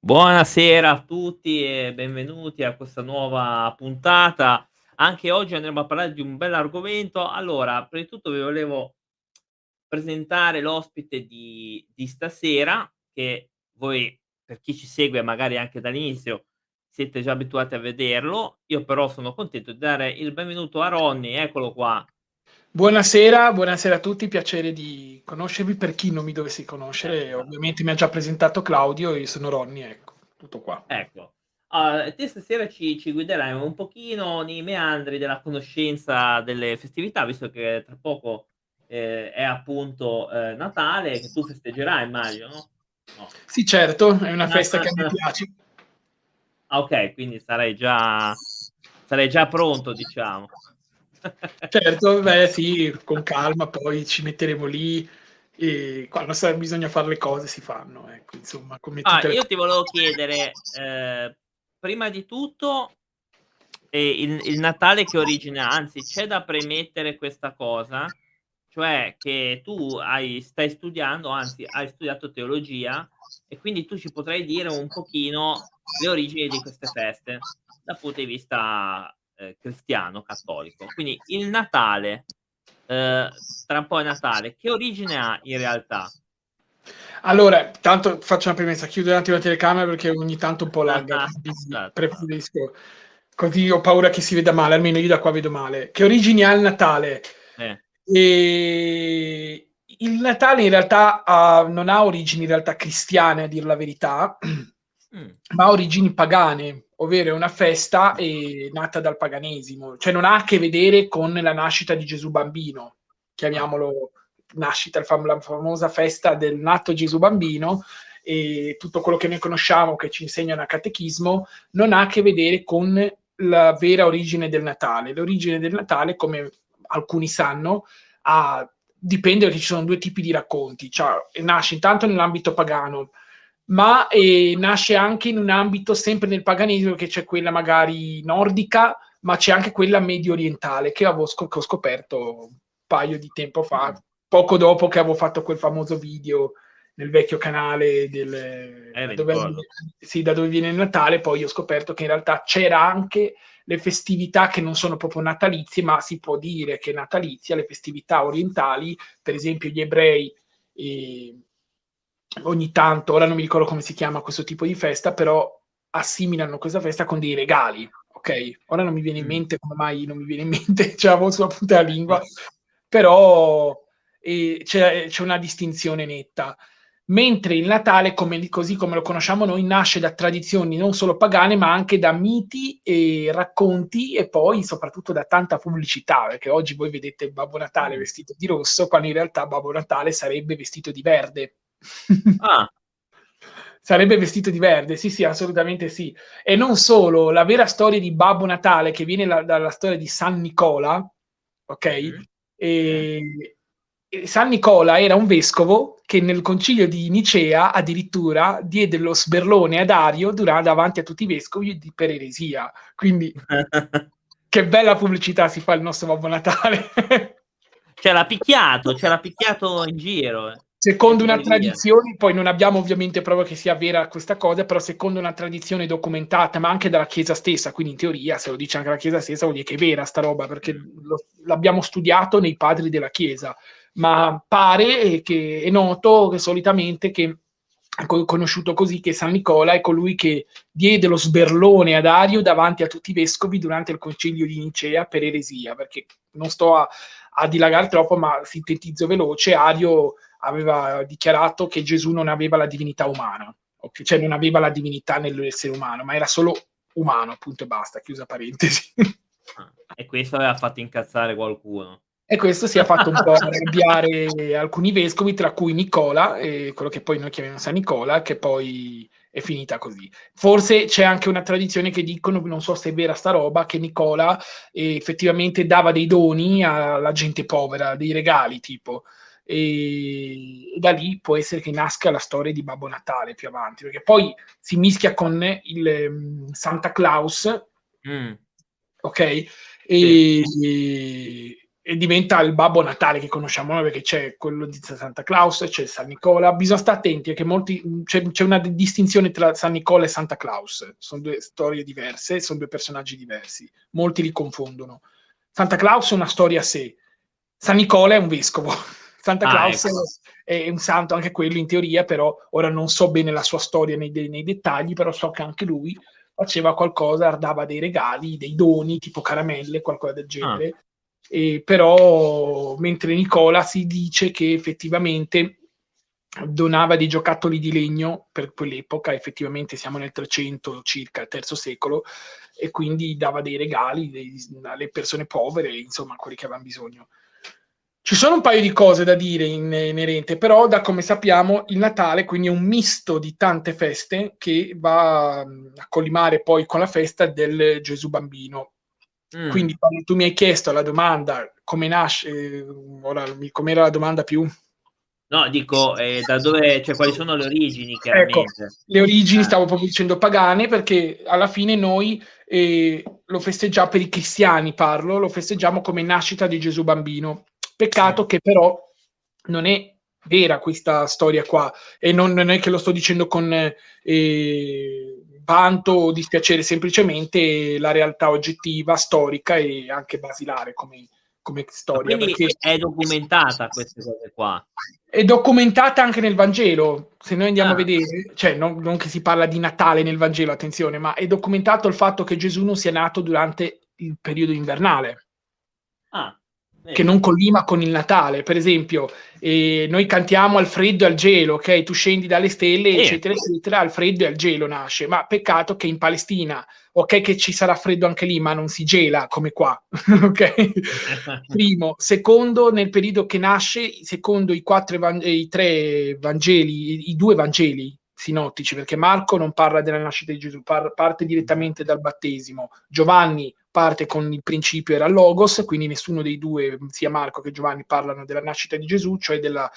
Buonasera a tutti e benvenuti a questa nuova puntata. Anche oggi andremo a parlare di un bell'argomento. Allora, prima di tutto vi volevo presentare l'ospite di di stasera, che voi, per chi ci segue magari anche dall'inizio, siete già abituati a vederlo. Io però sono contento di dare il benvenuto a Ronny, eccolo qua. Buonasera, buonasera a tutti, piacere di conoscervi per chi non mi dovesse conoscere, Ecco. ovviamente mi ha già presentato Claudio, io sono Ronny, ecco, tutto qua. Ecco. Uhm, te stasera ci ci guiderai un pochino nei meandri della conoscenza delle festività, visto che tra poco, ehm, è appunto, ehm, Natale, che tu festeggerai immagino, no? No. Sì certo, è una festa che a me piace. Ah okay, quindi sarai già sarai già pronto diciamo. Certo, beh sì, con calma poi ci metteremo lì e quando sa bisogna far le cose si fanno, ecco, insomma, come Ah, le io ti volevo chiedere, ehm, prima di tutto, ehm, il il Natale che origine ha? Anzi, c'è da premettere questa cosa, cioè che tu hai stai studiando, anzi hai studiato teologia e quindi tu ci potrai dire un pochino le origini di queste feste, dal punto di vista, ehm, cristiano, cattolico. Quindi il Natale, ehm, tra un po' è Natale, che origine ha in realtà? Allora, tanto faccio una premessa, chiudo un attimo la telecamera perché ogni tanto un po' lagga, quindi Certo. preferisco così ho paura che si veda male, almeno io da qua vedo male. Che origini ha il Natale? Eh. Ehm, il Natale in realtà ha non ha origini in realtà cristiane a dir la verità. Ma ha origini pagane, ovvero è una festa, ehm, nata dal paganesimo, cioè non ha a che vedere con la nascita di Gesù bambino, chiamiamolo nascita, la famosa festa del nato Gesù bambino e tutto quello che noi conosciamo, che ci insegnano a catechismo, non ha a che vedere con la vera origine del Natale. L'origine del Natale, come alcuni sanno, ha dipende perché ci sono 2 tipi di racconti, cioè nasce intanto nell'ambito pagano, ma, ehm, nasce anche in un ambito sempre nel paganesimo che c'è quella magari nordica, ma c'è anche quella medio orientale che avevo sco che ho scoperto un paio di tempo fa, Mh. poco dopo che avevo fatto quel famoso video nel vecchio canale del Eh, dove sì, da dove viene il Natale, poi ho scoperto che in realtà c'era anche le festività che non sono proprio natalizie, ma si può dire che natalizia, le festività orientali, per esempio gli ebrei, ehm, ogni tanto, ora non mi ricordo come si chiama questo tipo di festa, però assimilano questa festa con dei regali, okay? Ora non mi viene in Mh. mente come mai non mi viene in mente, ce l'avevo sulla punta della lingua, però, ehm, c'è c'è una distinzione netta. Mentre il Natale, come così come lo conosciamo noi, nasce da tradizioni non solo pagane, ma anche da miti e racconti e poi soprattutto da tanta pubblicità, perché oggi voi vedete Babbo Natale Mh. vestito di rosso, quando in realtà Babbo Natale sarebbe vestito di verde. Ah. Sarebbe vestito di verde, sì, sì, assolutamente sì. E non solo, la vera storia di Babbo Natale che viene la dalla storia di San Nicola, Mh. Sì. ehm, ehm, San Nicola era un vescovo che nel concilio di Nicea addirittura diede lo sberlone ad Ario dura davanti a tutti i vescovi di per eresia. Quindi che bella pubblicità si fa il nostro Babbo Natale. Cioè l'ha picchiato, cioè l'ha picchiato in giro, eh. Secondo una tradizione, poi non abbiamo ovviamente prova che sia vera questa cosa, però secondo una tradizione documentata, ma anche dalla chiesa stessa, quindi in teoria se lo dice anche la chiesa stessa vuol dire che è vera sta roba, perché lo l'abbiamo studiato nei padri della chiesa. Ma pare, che è noto che solitamente che co conosciuto così, che San Nicola è colui che diede lo sberlone ad Ario davanti a tutti i vescovi durante il concilio di Nicea per eresia, perché non sto a a dilagare troppo, ma sintetizzo veloce, Ario aveva dichiarato che Gesù non aveva la divinità umana, cioè non aveva la divinità nell'essere umano, ma era solo umano, punto e basta, chiusa parentesi. Ah, e questo aveva fatto incazzare qualcuno. E questo sì, ha fatto un po' arrabbiare alcuni vescovi, tra cui Nicola, ehm, quello che poi noi chiamiamo San Nicola, che poi è finita così. Forse c'è anche una tradizione che dicono, non so se è vera sta roba, che Nicola, ehm, effettivamente dava dei doni alla gente povera, dei regali tipo. E da lì può essere che nasca la storia di Babbo Natale più avanti, perché poi si mischia con il, mhmm, Santa Claus Mh. okay, Sì. ehm, e diventa il Babbo Natale che conosciamo noi perché c'è quello di Santa Claus, c'è San Nicola. Bisogna stare attenti perché molti, c'è, c'è, una distinzione tra San Nicola e Santa Claus. Sono due storie diverse, sono due personaggi diversi. Molti li confondono. Santa Claus è una storia a sé. San Nicola è un vescovo. Santa ah, Claus ecco. è un santo anche quello in teoria, però ora non so bene la sua storia nei, nei dettagli, però so che anche lui faceva qualcosa, dava dei regali, dei doni, tipo caramelle, qualcosa del genere. Ah e però mentre Nicola si dice che effettivamente donava dei giocattoli di legno per quell'epoca, effettivamente siamo nel 300 circa, il terzo secolo, e quindi dava dei regali dei, alle persone povere, insomma, a quelli che avevano bisogno. Ci sono un paio di cose da dire in, inerente, però da come sappiamo il Natale quindi è un misto di tante feste che va a collimare poi con la festa del Gesù bambino. Mm. Quindi quando tu mi hai chiesto la domanda come nasce, eh, ora com'era la domanda più? No, dico eh, da dove, cioè quali sono le origini ecco. Ecco, le origini, ah. stavo proprio dicendo pagane, perché alla fine noi eh, lo festeggiamo, per i cristiani parlo, lo festeggiamo come nascita di Gesù bambino. Peccato che però non è vera questa storia qua e non, non è che lo sto dicendo con eh, vanto o dispiacere, semplicemente la realtà oggettiva, storica e anche basilare come, come storia. Ma quindi è documentata queste cose qua. È documentata anche nel Vangelo, se noi andiamo ah. a vedere, cioè non, non, che si parla di Natale nel Vangelo, attenzione, ma è documentato il fatto che Gesù non sia nato durante il periodo invernale. Che non collima con il Natale. Per esempio, eh, noi cantiamo al freddo e al gelo, ok? Tu scendi dalle stelle, eh. eccetera, eccetera, al freddo e al gelo nasce. Ma peccato che in Palestina, ok, che ci sarà freddo anche lì, ma non si gela come qua, ok? Primo. Secondo, nel periodo che nasce, secondo i, quattro, i tre Vangeli, i due Vangeli, sinottici, perché Marco non parla della nascita di Gesù, par- parte direttamente dal battesimo. Giovanni parte con il principio era Logos, quindi nessuno dei due, sia Marco che Giovanni, parlano della nascita di Gesù, cioè della,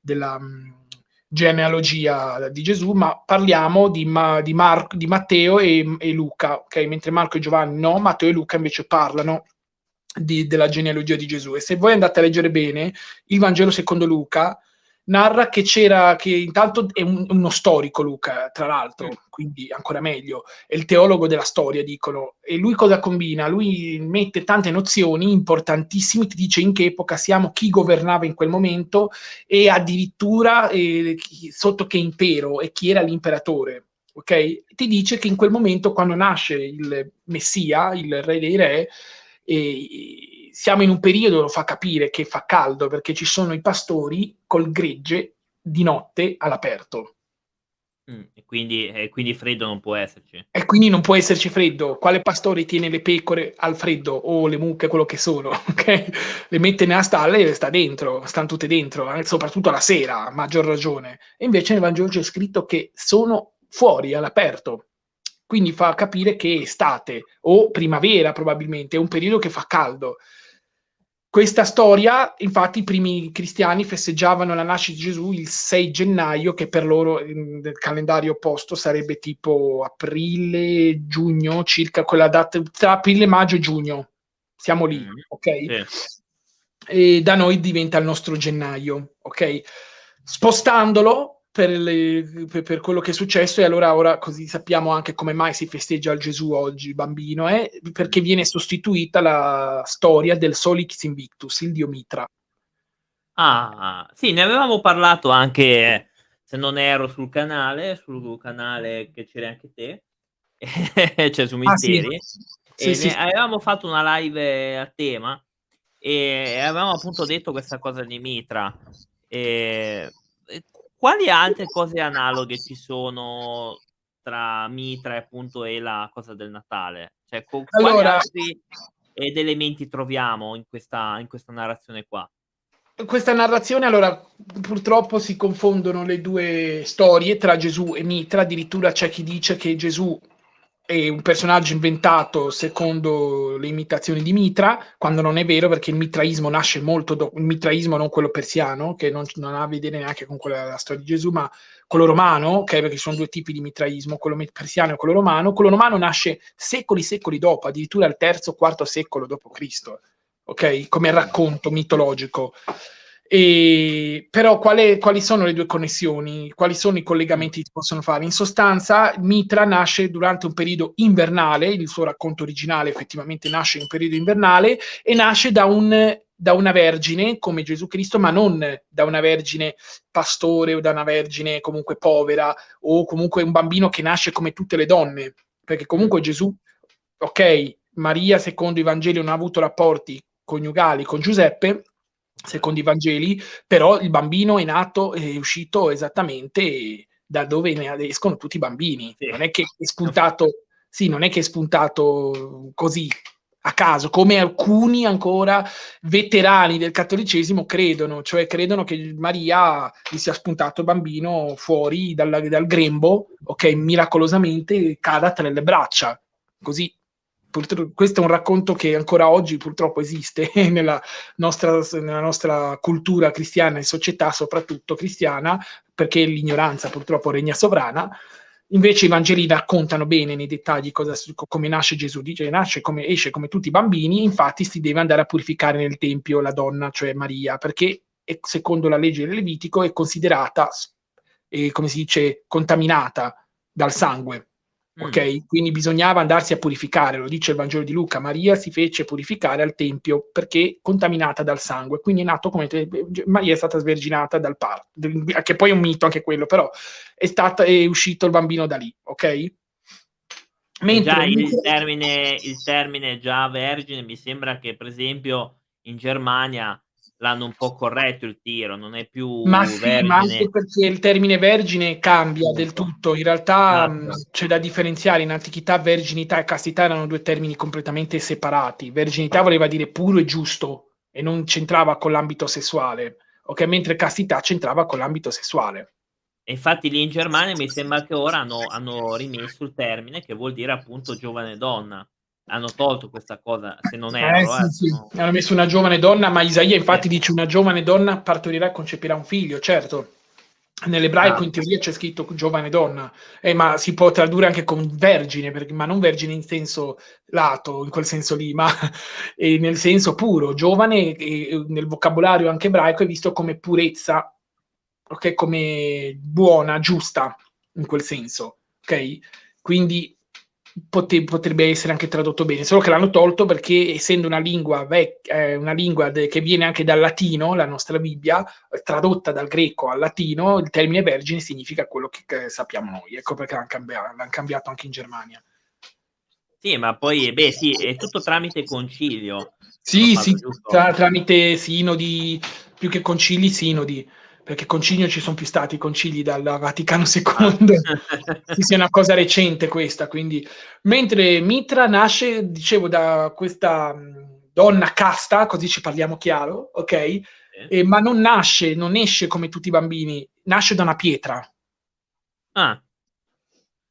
della um, genealogia di Gesù, ma parliamo di, ma, di, Mar- di Matteo e, e, Luca, ok? Mentre Marco e Giovanni no, Matteo e Luca invece parlano di, della genealogia di Gesù. E se voi andate a leggere bene, il Vangelo secondo Luca narra che c'era, che intanto è un, uno storico Luca, tra l'altro, quindi ancora meglio, è il teologo della storia, dicono, e lui cosa combina? Lui mette tante nozioni importantissime, ti dice in che epoca siamo, chi governava in quel momento e addirittura eh, chi, sotto che impero e chi era l'imperatore. Ok? Ti dice che in quel momento, quando nasce il Messia, il re dei re, eh, siamo in un periodo, lo fa capire, che fa caldo perché ci sono i pastori col gregge di notte all'aperto. Mm, e, quindi, e quindi freddo non può esserci. E quindi non può esserci freddo. Quale pastore tiene le pecore al freddo o le mucche, quello che sono? Okay? Le mette nella stalla e le sta dentro, stanno tutte dentro, eh, soprattutto la sera, a maggior ragione. E invece nel Vangelo c'è scritto che sono fuori all'aperto. Quindi fa capire che è estate o primavera probabilmente, è un periodo che fa caldo. Questa storia, infatti, i primi cristiani festeggiavano la nascita di Gesù il 6 gennaio, che per loro nel calendario opposto sarebbe tipo aprile, giugno, circa quella data, tra aprile, maggio e giugno. Siamo lì, mm. ok? Sì. E da noi diventa il nostro gennaio, ok? Spostandolo per, le, per, per, quello che è successo e allora ora così sappiamo anche come mai si festeggia il Gesù oggi, bambino, eh? perché viene sostituita la storia del Solix Invictus, il dio Mitra. Ah, sì, ne avevamo parlato anche, se non ero sul canale, sul canale che c'eri anche te, cioè su Misteri, ah, sì. Sì, sì, avevamo fatto una live a tema e avevamo appunto detto questa cosa di Mitra. E quali altre cose analoghe ci sono tra Mitra e appunto e la cosa del Natale? Cioè, con allora, quali altri ed elementi troviamo in questa, in questa narrazione qua? Questa narrazione, allora, purtroppo si confondono le due storie tra Gesù e Mitra, addirittura c'è chi dice che Gesù è un personaggio inventato secondo le imitazioni di Mitra, quando non è vero perché il mitraismo nasce molto dopo, il mitraismo non quello persiano, che non, non, ha a vedere neanche con quella la storia di Gesù, ma quello romano, okay, perché ci sono due tipi di mitraismo, quello persiano e quello romano. Quello romano nasce secoli, secoli dopo, addirittura al terzo, quarto secolo dopo Cristo. ok? Come racconto mitologico. E, però quale, quali sono le due connessioni? Quali sono i collegamenti che si possono fare? In sostanza, Mitra nasce durante un periodo invernale, il suo racconto originale effettivamente nasce in un periodo invernale e nasce da, un, da una vergine come Gesù Cristo, ma non da una vergine pastore o da una vergine comunque povera o comunque un bambino che nasce come tutte le donne, perché comunque Gesù, ok, Maria secondo i Vangeli non ha avuto rapporti coniugali con Giuseppe, secondo i Vangeli, però il bambino è nato, è uscito esattamente da dove ne escono tutti i bambini. Sì. Non è che è spuntato, sì, non è che è spuntato così a caso, come alcuni ancora veterani del cattolicesimo credono, cioè credono che Maria gli sia spuntato il bambino fuori dal, dal grembo, ok, miracolosamente cada tra le braccia, così questo è un racconto che ancora oggi purtroppo esiste nella nostra, nella nostra, cultura cristiana e società, soprattutto cristiana, perché l'ignoranza purtroppo regna sovrana. Invece i Vangeli raccontano bene nei dettagli cosa, come nasce Gesù, dice nasce come esce come tutti i bambini, infatti si deve andare a purificare nel Tempio la donna, cioè Maria, perché secondo la legge del Levitico è considerata, eh, come si dice, contaminata dal sangue ok? Mm. Quindi bisognava andarsi a purificare, lo dice il Vangelo di Luca, Maria si fece purificare al Tempio perché contaminata dal sangue, quindi è nato come te, Maria è stata sverginata dal parto, che poi è un mito anche quello, però è, stata, è uscito il bambino da lì, ok? Mentre già il termine, il termine già vergine mi sembra che per esempio in Germania l'hanno un po' corretto il tiro, non è più ma sì, vergine. ma anche perché il termine vergine cambia del tutto. In realtà esatto. c'è da differenziare. In antichità verginità e castità erano due termini completamente separati. Verginità voleva dire puro e giusto e non c'entrava con l'ambito sessuale, ok? Mentre castità c'entrava con l'ambito sessuale. Infatti lì in Germania mi sembra che ora hanno, hanno rimesso il termine che vuol dire appunto giovane donna hanno tolto questa cosa, se non è eh, sì, eh, sì. No. hanno messo una giovane donna, ma Isaia infatti eh. dice una giovane donna partorirà e concepirà un figlio, certo. Nell'ebraico ah. in teoria c'è scritto giovane donna, eh, ma si può tradurre anche con vergine, perché, ma non vergine in senso lato, in quel senso lì, ma nel senso puro. Giovane e, nel vocabolario anche ebraico è visto come purezza, ok? Come buona, giusta, in quel senso, ok? Quindi pote- potrebbe essere anche tradotto bene, solo che l'hanno tolto perché essendo una lingua, vec- eh, una lingua de- che viene anche dal latino, la nostra Bibbia, tradotta dal greco al latino, il termine vergine significa quello che, che sappiamo noi, ecco perché l'hanno cambiato, l'hanno cambiato anche in Germania. Sì, ma poi, beh, sì, è tutto tramite concilio. Sì, sì, tra- tramite sinodi, più che concili, sinodi perché concilio ci sono più stati concili dal Vaticano II, ah. sia una cosa recente questa, quindi mentre Mitra nasce, dicevo, da questa donna casta, così ci parliamo chiaro, ok? Eh. E, ma non nasce, non esce come tutti i bambini, nasce da una pietra. Ah.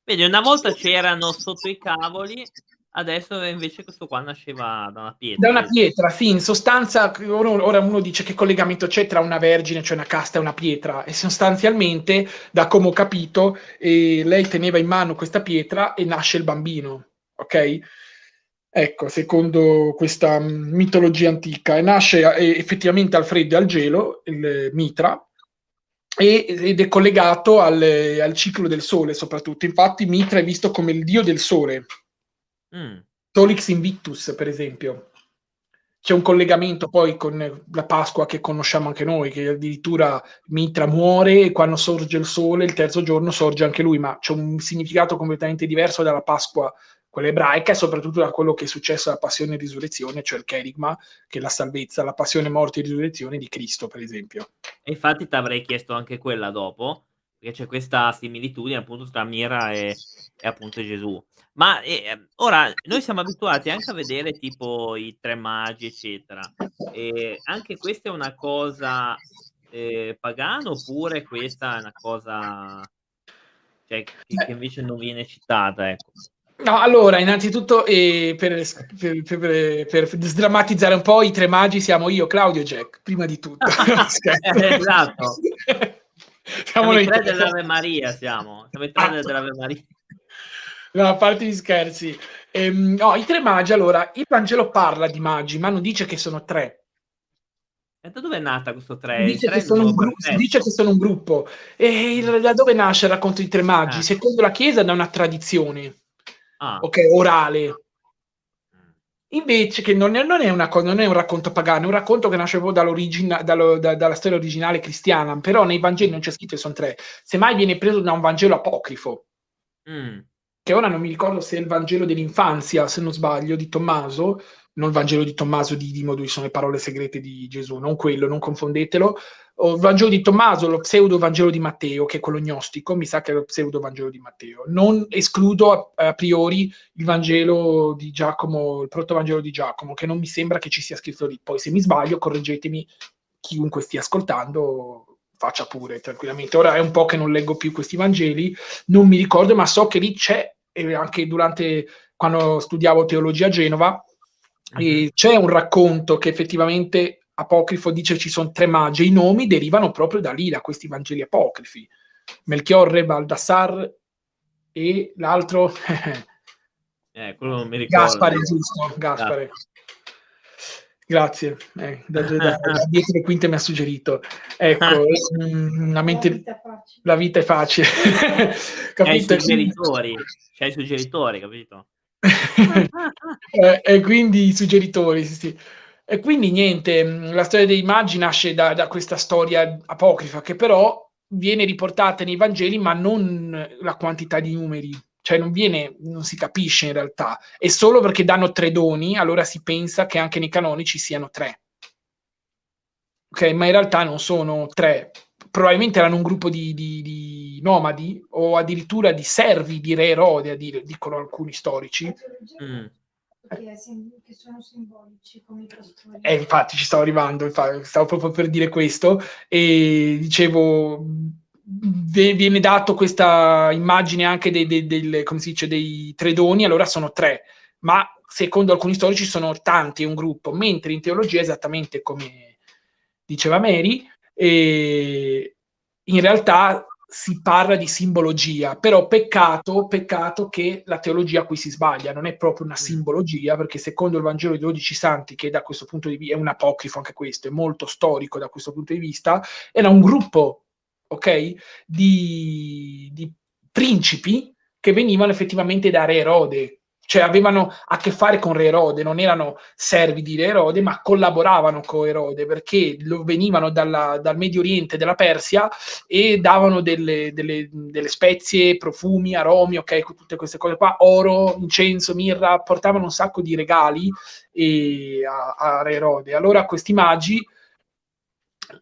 Vedi, una volta c'erano sotto i cavoli Adesso invece questo qua nasceva da una pietra. Da una pietra, sì, in sostanza ora uno dice che collegamento c'è tra una vergine, cioè una casta e una pietra e sostanzialmente, da come ho capito, eh, lei teneva in mano questa pietra e nasce il bambino, ok? Ecco, secondo questa mitologia antica, e nasce eh, effettivamente al freddo e al gelo, il mitra, ed è collegato al, al ciclo del sole soprattutto. Infatti Mitra è visto come il dio del sole, Mm. Tolix Invictus, per esempio. C'è un collegamento poi con la Pasqua che conosciamo anche noi, che addirittura Mitra muore e quando sorge il sole, il terzo giorno sorge anche lui, ma c'è un significato completamente diverso dalla Pasqua, quella ebraica, e soprattutto da quello che è successo alla passione e risurrezione, cioè il Kerigma, che è la salvezza, la passione, morte e risurrezione di Cristo, per esempio. E infatti ti avrei chiesto anche quella dopo, perché c'è questa similitudine appunto tra Mira e, e appunto Gesù. Ma eh, ora noi siamo abituati anche a vedere tipo i tre magi, eccetera. E anche questa è una cosa eh, pagana oppure questa è una cosa cioè, che, che, invece non viene citata? Ecco. No, allora, innanzitutto eh, per, per, per, per, sdrammatizzare un po', i tre magi siamo io, Claudio e Jack, prima di tutto. esatto. siamo, siamo i tre dell'Ave Maria, siamo. Siamo i tre ah. dell'Ave Maria. No, a parte gli scherzi. Ehm, no, i tre magi, allora, il Vangelo parla di magi, ma non dice che sono tre. E da dove è nata questo tre? Dice che sono un gru- si dice che sono un gruppo. E il- da dove nasce il racconto di tre magi? Ah. Secondo la Chiesa da una tradizione, Ah, ok, orale. Invece che non è, non è una non è un racconto pagano, è un racconto che nasce proprio dallo- da- dalla storia originale cristiana, però nei Vangeli non c'è scritto che sono tre. Semmai viene preso da un Vangelo apocrifo. mm. che ora non mi ricordo se è il Vangelo dell'infanzia, se non sbaglio, di Tommaso, non il Vangelo di Tommaso di Dimo, dove sono le parole segrete di Gesù, non quello, non confondetelo, o il Vangelo di Tommaso, lo pseudo Vangelo di Matteo, che è quello gnostico, mi sa che è lo pseudo Vangelo di Matteo. Non escludo a, a priori il Vangelo di Giacomo, il protovangelo di Giacomo, che non mi sembra che ci sia scritto lì. Poi se mi sbaglio, correggetemi, chiunque stia ascoltando faccia pure tranquillamente. Ora è un po' che non leggo più questi Vangeli, non mi ricordo, ma so che lì c'è, e anche durante quando studiavo teologia a Genova, e c'è un racconto che effettivamente apocrifo dice ci sono tre magi, i nomi derivano proprio da lì, da questi Vangeli apocrifi. Melchiorre, Baldassar e l'altro Eh, quello non mi ricordo. Gaspare, giusto? Gaspare. Grazie, eh, da, da, da, da dietro le quinte mi ha suggerito. Ecco, mm, la, mente, la vita è facile. C'hai i Capito? suggeritori, c'hai i suggeritori, capito? Eh, e quindi i suggeritori, sì, sì. E quindi niente, mh, la storia dei magi nasce da, da questa storia apocrifa che però viene riportata nei Vangeli, ma non la quantità di numeri, cioè non viene, non si capisce in realtà. E solo perché danno tre doni, allora si pensa che anche nei canonici siano tre. Ok, ma in realtà non sono tre. Probabilmente erano un gruppo di, di- di nomadi o addirittura di servi di Re Erode, a dire, dicono alcuni storici. Mm. Che, sim- che sono simbolici come i pastori. Eh, infatti ci stavo arrivando, infatti, stavo proprio per dire questo e dicevo viene dato questa immagine anche dei, dei- si dice, dei tre doni, allora sono tre, ma secondo alcuni storici sono tanti, un gruppo, mentre in teologia esattamente come diceva Mary, e in realtà si parla di simbologia, però peccato, peccato che la teologia qui si sbaglia, non è proprio una simbologia, perché secondo il Vangelo dei dodici santi, che da questo punto di vista è un apocrifo anche questo, è molto storico da questo punto di vista, era un gruppo, ok, di, di principi che venivano effettivamente da Re Erode, cioè avevano a che fare con Re Erode, non erano servi di Re Erode, ma collaboravano con Erode perché venivano dalla- dal Medio Oriente, dalla Persia e davano delle, delle- delle spezie, profumi, aromi, ok, tutte queste cose qua, oro, incenso, mirra, portavano un sacco di regali eh, a, a Re Erode. Allora questi magi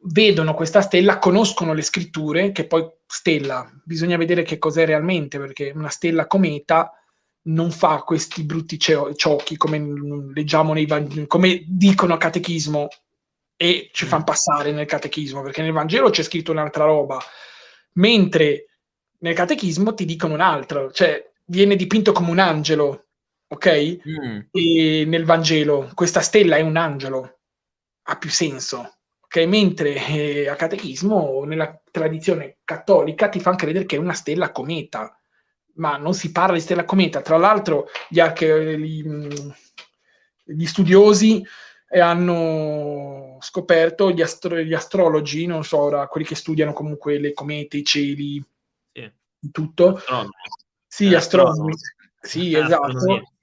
vedono questa stella, conoscono le scritture, che poi stella, bisogna vedere che cos'è realmente, perché una stella cometa non fa questi brutti cio- ciocchi come mm, leggiamo nei Vangeli, come dicono a catechismo e ci fanno passare nel catechismo, perché nel Vangelo c'è scritto un'altra roba, mentre nel catechismo ti dicono un'altra, cioè viene dipinto come un angelo, ok? Mm. E nel Vangelo questa stella è un angelo, ha più senso. ok? Mentre eh, a catechismo, nella tradizione cattolica, ti fanno credere che è una stella cometa, ma non si parla di stella cometa. Tra l'altro, gli, arche- gli, gli studiosi eh, hanno scoperto, gli, astro- gli astrologi, non so ora, quelli che studiano comunque le comete, i cieli, Sì. tutto, Astronomi. sì, astronomi. Sì, esatto.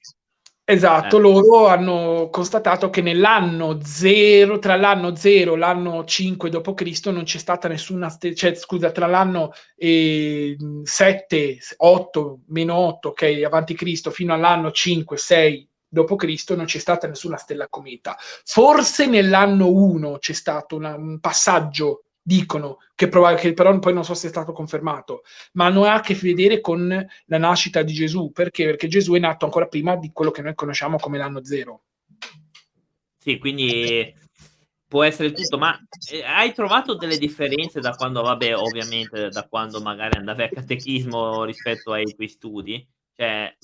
Esatto, Eh. loro hanno constatato che nell'anno 0, tra l'anno 0 e l'anno 5 d.C. non c'è stata nessuna, ste- cioè scusa, tra l'anno eh, 7, 8, meno 8, ok, avanti Cristo, fino all'anno 5, 6 d.C. non c'è stata nessuna stella cometa. Forse nell'anno 1 c'è stato una- un passaggio, dicono, che, prova- che però poi non so se è stato confermato, ma non ha a che vedere con la nascita di Gesù. Perché? Perché Gesù è nato ancora prima di quello che noi conosciamo come l'anno zero. Sì, quindi può essere tutto, ma eh, hai trovato delle differenze da quando, vabbè, ovviamente da quando magari andavi a catechismo rispetto ai tuoi studi? Cioè,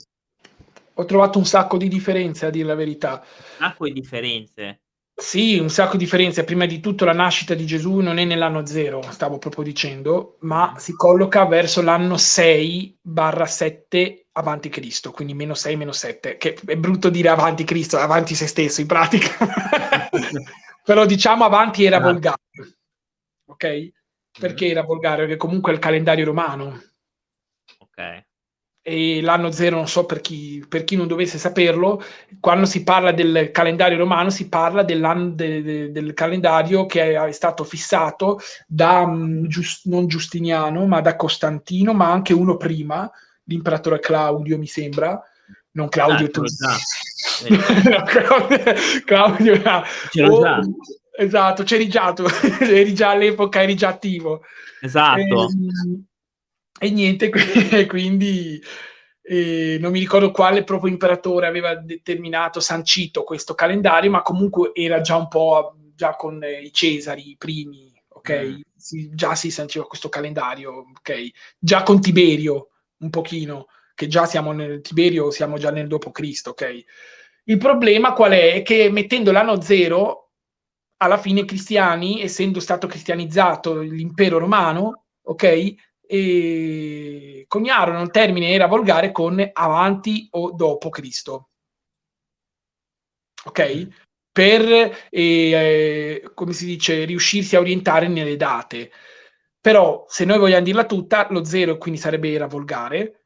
Ho trovato un sacco di differenze, a dire la verità. un sacco di differenze. Sì, un sacco di differenze. Prima di tutto la nascita di Gesù non è nell'anno zero, stavo proprio dicendo, ma si colloca verso l'anno 6 barra 7 avanti Cristo, quindi meno 6, meno 7, che è brutto dire avanti Cristo, avanti se stesso in pratica. Però diciamo avanti era ah. volgare, ok? Perché mm. era volgare? Perché comunque è il calendario romano. Ok e l'anno zero, non so per chi, per chi, non dovesse saperlo, quando si parla del calendario romano si parla de, de, del calendario che è stato fissato da, mm, giust, non Giustiniano, ma da Costantino, ma anche uno prima, l'imperatore Claudio, mi sembra, non Claudio ah, tu. no, Claudio, no. C'ero oh, già. Esatto, c'eri già tu, eri già all'epoca, eri già attivo. Esatto. E, ehm, e niente, quindi eh, non mi ricordo quale proprio imperatore aveva determinato, sancito questo calendario, ma comunque era già un po' già con eh, i Cesari, i primi, ok? Mm. Si, già si sanciva questo calendario, ok? Già con Tiberio, un pochino, che già siamo nel Tiberio, siamo già nel dopo Cristo, ok? Il problema qual è? È che mettendo l'anno zero, alla fine i cristiani, essendo stato cristianizzato l'impero romano, ok? E coniarono il termine era volgare con avanti o dopo Cristo. Ok? Mm. Per, eh, eh, come si dice, riuscirsi a orientare nelle date. Però, se noi vogliamo dirla tutta, lo zero quindi sarebbe era volgare.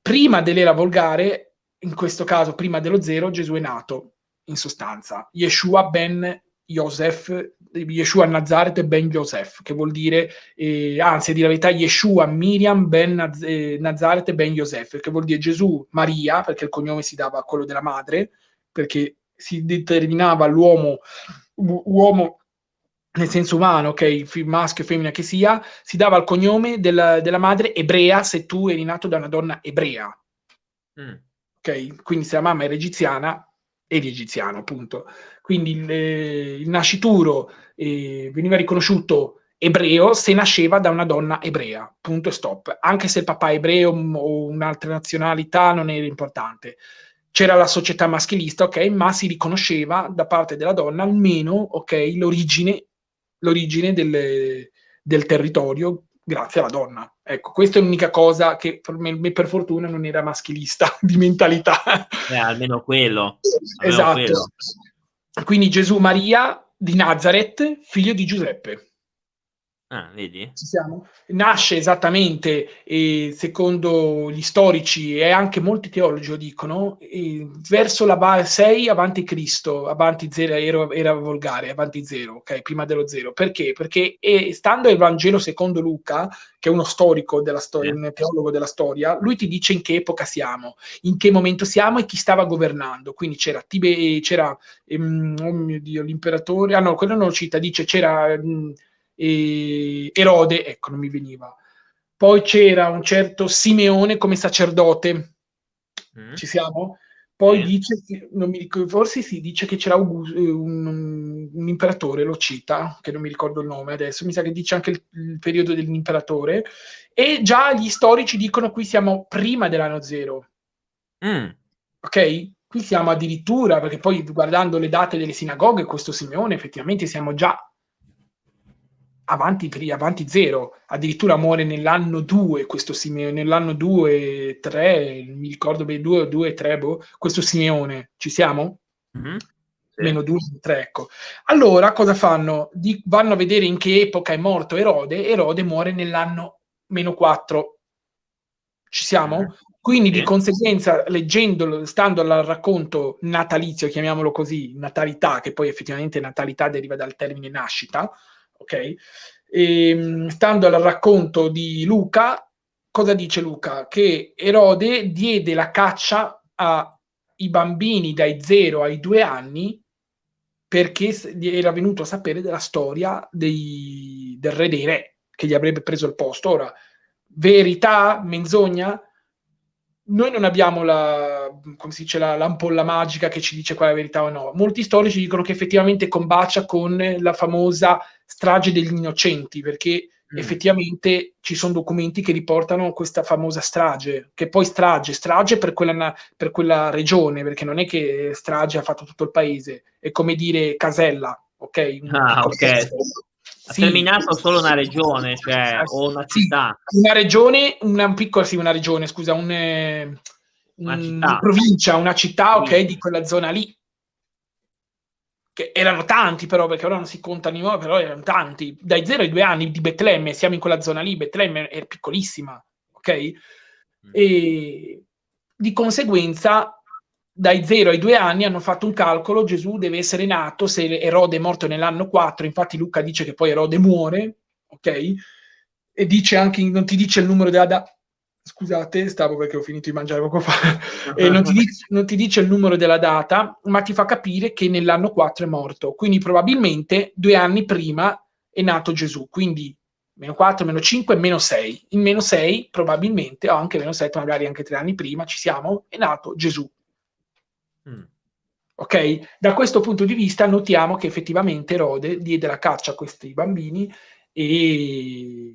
Prima dell'era volgare, in questo caso prima dello zero, Gesù è nato, in sostanza. Yeshua ben Yosef, Yeshua Nazaret ben Yosef, che vuol dire, eh, anzi dire la verità, Yeshua Miriam ben Naz- eh, Nazaret ben Yosef, che vuol dire Gesù Maria, perché il cognome si dava a quello della madre, perché si determinava l'uomo, uomo nel senso umano, ok, maschio e femmina che sia, si dava il cognome della, della madre ebrea se tu eri nato da una donna ebrea. Mm. Ok, quindi se la mamma era egiziana, eri egiziano, appunto. Quindi il, il nascituro eh, veniva riconosciuto ebreo se nasceva da una donna ebrea, punto e stop. Anche se il papà è ebreo o un'altra nazionalità non era importante. C'era la società maschilista, ok, ma si riconosceva da parte della donna almeno, ok, l'origine, l'origine del, del territorio grazie alla donna. Ecco, questa è l'unica cosa che per, me, per fortuna non era maschilista di mentalità. Eh, almeno quello. Almeno esatto. Quello. Quindi Gesù Maria di Nazareth, figlio di Giuseppe. Ah, vedi? Ci siamo? Nasce esattamente, eh, secondo gli storici e anche molti teologi lo dicono, eh, verso la 6 avanti Cristo, avanti zero, era, era, volgare, avanti zero, ok? Prima dello zero. Perché? Perché eh, stando al Vangelo secondo Luca, che è uno storico della storia, un teologo della storia, lui ti dice in che epoca siamo, in che momento siamo e chi stava governando. Quindi c'era, Tibe, c'era ehm, oh mio Dio, l'imperatore, ah no, quello non lo cita, dice c'era... Mh, mm, e Erode, ecco, non mi veniva. Poi c'era un certo Simeone come sacerdote, mm. ci siamo? Poi mm. dice, non mi ricordo, forse si dice che c'era un, un, un, imperatore, lo cita, che non mi ricordo il nome adesso, mi sa che dice anche il, il periodo dell'imperatore, e già gli storici dicono qui siamo prima dell'anno zero. Mm. Ok? Qui siamo addirittura, perché poi guardando le date delle sinagoghe, questo Simeone effettivamente siamo già avanti, avanti zero, addirittura muore nell'anno 2 questo Simeone, nell'anno 2, 3, mi ricordo bene 2 2, 3, boh, questo Simeone, ci siamo? Mm-hmm. Meno 2, 3, ecco. Allora cosa fanno? Di, vanno a vedere in che epoca è morto Erode, Erode muore nell'anno meno 4. Ci siamo? Mm-hmm. Quindi di conseguenza, leggendolo, stando al racconto natalizio, chiamiamolo così, natalità, che poi effettivamente natalità deriva dal termine nascita, ok? E, ehm, stando al racconto di Luca, cosa dice Luca? Che Erode diede la caccia ai bambini dai 0 ai 2 anni perché era venuto a sapere della storia dei, del re dei re che gli avrebbe preso il posto. Ora, verità, menzogna? Noi non abbiamo la, come si dice, la, l'ampolla magica che ci dice qual è la verità o no. Molti storici dicono che effettivamente combacia con la famosa strage degli innocenti, perché mm. effettivamente ci sono documenti che riportano questa famosa strage, che poi strage, strage per quella, per quella regione, perché non è che strage ha fatto tutto il paese, è come dire casella, ok? Ah, ok. Ha sì. terminato solo una regione, cioè, o una città. Sì, una regione, una piccola, sì, una regione, scusa, un, eh, una, una provincia, una città, ok, di quella zona lì che erano tanti però, perché ora non si contano i nuovi, però erano tanti, dai 0 ai 2 anni di Betlemme, siamo in quella zona lì, Betlemme è piccolissima, ok? Mm. E di conseguenza dai 0 ai 2 anni hanno fatto un calcolo, Gesù deve essere nato se Erode è morto nell'anno 4, infatti Luca dice che poi Erode muore, ok? E dice anche, non ti dice il numero della data, Scusate, stavo perché ho finito di mangiare poco fa. e non ti, dice, non ti, dice, il numero della data, ma ti fa capire che nell'anno 4 è morto. Quindi probabilmente due anni prima è nato Gesù. Quindi meno 4, meno 5, meno 6. In meno 6 probabilmente, o anche meno 7, magari anche tre anni prima, ci siamo, è nato Gesù. Mm. Ok? Da questo punto di vista notiamo che effettivamente Erode diede la caccia a questi bambini e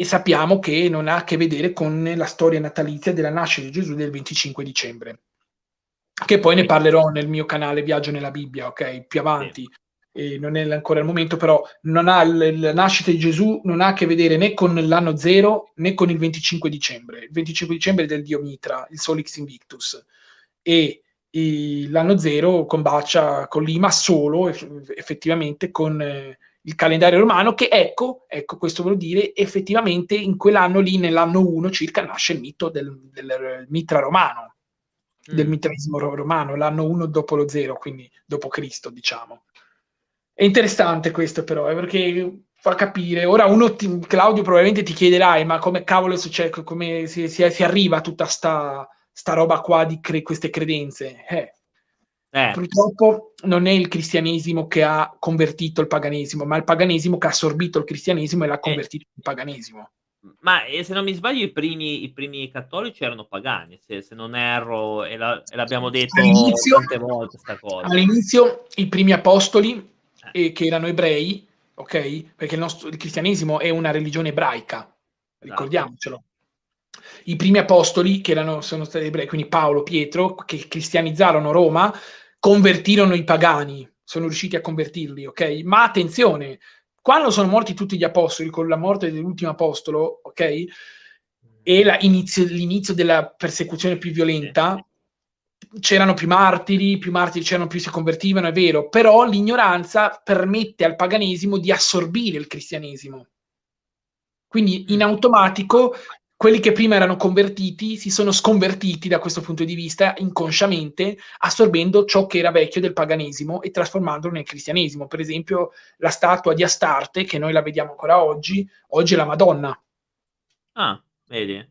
e sappiamo che non ha a che vedere con la storia natalizia della nascita di Gesù del 25 dicembre, che poi ne parlerò nel mio canale Viaggio nella Bibbia, ok? Più avanti. E non è ancora il momento, però non ha, la nascita di Gesù non ha a che vedere né con l'anno zero né con il 25 dicembre. Il 25 dicembre è del dio Mitra, il Solix Invictus. E, e l'anno zero combacia con Lima solo effettivamente con eh, il calendario romano, che ecco, ecco, questo vuol dire, effettivamente in quell'anno lì, nell'anno 1 circa, nasce il mito del, del mitra romano, mm. del mitraismo romano, l'anno 1 dopo lo 0, quindi dopo Cristo, diciamo. È interessante questo però, eh, perché fa capire, ora uno, ti, Claudio probabilmente ti chiederai, ma come cavolo succede, come si, si, si arriva a tutta sta, sta roba qua di cre- queste credenze? Eh, eh. Purtroppo non è il cristianesimo che ha convertito il paganesimo, ma il paganesimo che ha assorbito il cristianesimo e l'ha eh. convertito eh. in paganesimo. Ma eh, se non mi sbaglio, i primi, i primi cattolici erano pagani, se, se non erro, e, la, e l'abbiamo detto tante volte questa cosa. All'inizio i primi apostoli, eh. eh. che erano ebrei, ok? Perché il, nostro, il cristianesimo è una religione ebraica, esatto. ricordiamocelo i primi apostoli, che erano, sono stati ebrei, quindi Paolo, Pietro, che cristianizzarono Roma, convertirono i pagani, sono riusciti a convertirli, ok? Ma attenzione, quando sono morti tutti gli apostoli, con la morte dell'ultimo apostolo, ok? E la inizio, l'inizio della persecuzione più violenta, c'erano più martiri, più martiri c'erano, più si convertivano, è vero, però l'ignoranza permette al paganesimo di assorbire il cristianesimo. Quindi in automatico quelli che prima erano convertiti si sono sconvertiti da questo punto di vista inconsciamente, assorbendo ciò che era vecchio del paganesimo e trasformandolo nel cristianesimo. Per esempio, la statua di Astarte, che noi la vediamo ancora oggi, oggi è la Madonna. Ah, vedi.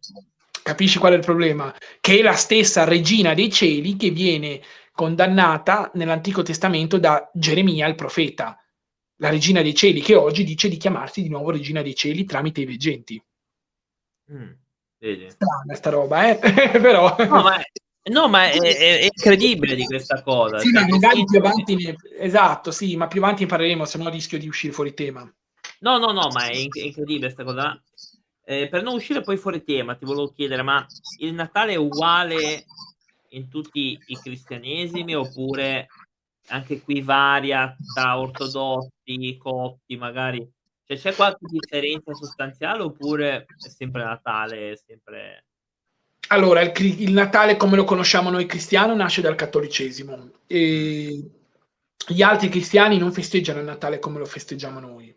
Capisci qual è il problema? Che è la stessa regina dei cieli che viene condannata nell'Antico Testamento da Geremia, il profeta, la regina dei cieli, che oggi dice di chiamarsi di nuovo regina dei cieli tramite i veggenti. Mm, vedi. Strana sta roba, eh? però... No, ma, no, ma è, è, è, incredibile di questa cosa. Sì, cioè, ma magari più avanti... Ne... Esatto, sì, ma più avanti ne parleremo, se no rischio di uscire fuori tema. No, no, no, ma è, inc- è incredibile questa cosa. Eh, per non uscire poi fuori tema, ti volevo chiedere, ma il Natale è uguale in tutti i cristianesimi oppure anche qui varia tra ortodossi, copti, magari cioè, c'è qualche differenza sostanziale oppure è sempre Natale? È sempre... Allora, il, il, Natale come lo conosciamo noi cristiani nasce dal cattolicesimo e gli altri cristiani non festeggiano il Natale come lo festeggiamo noi.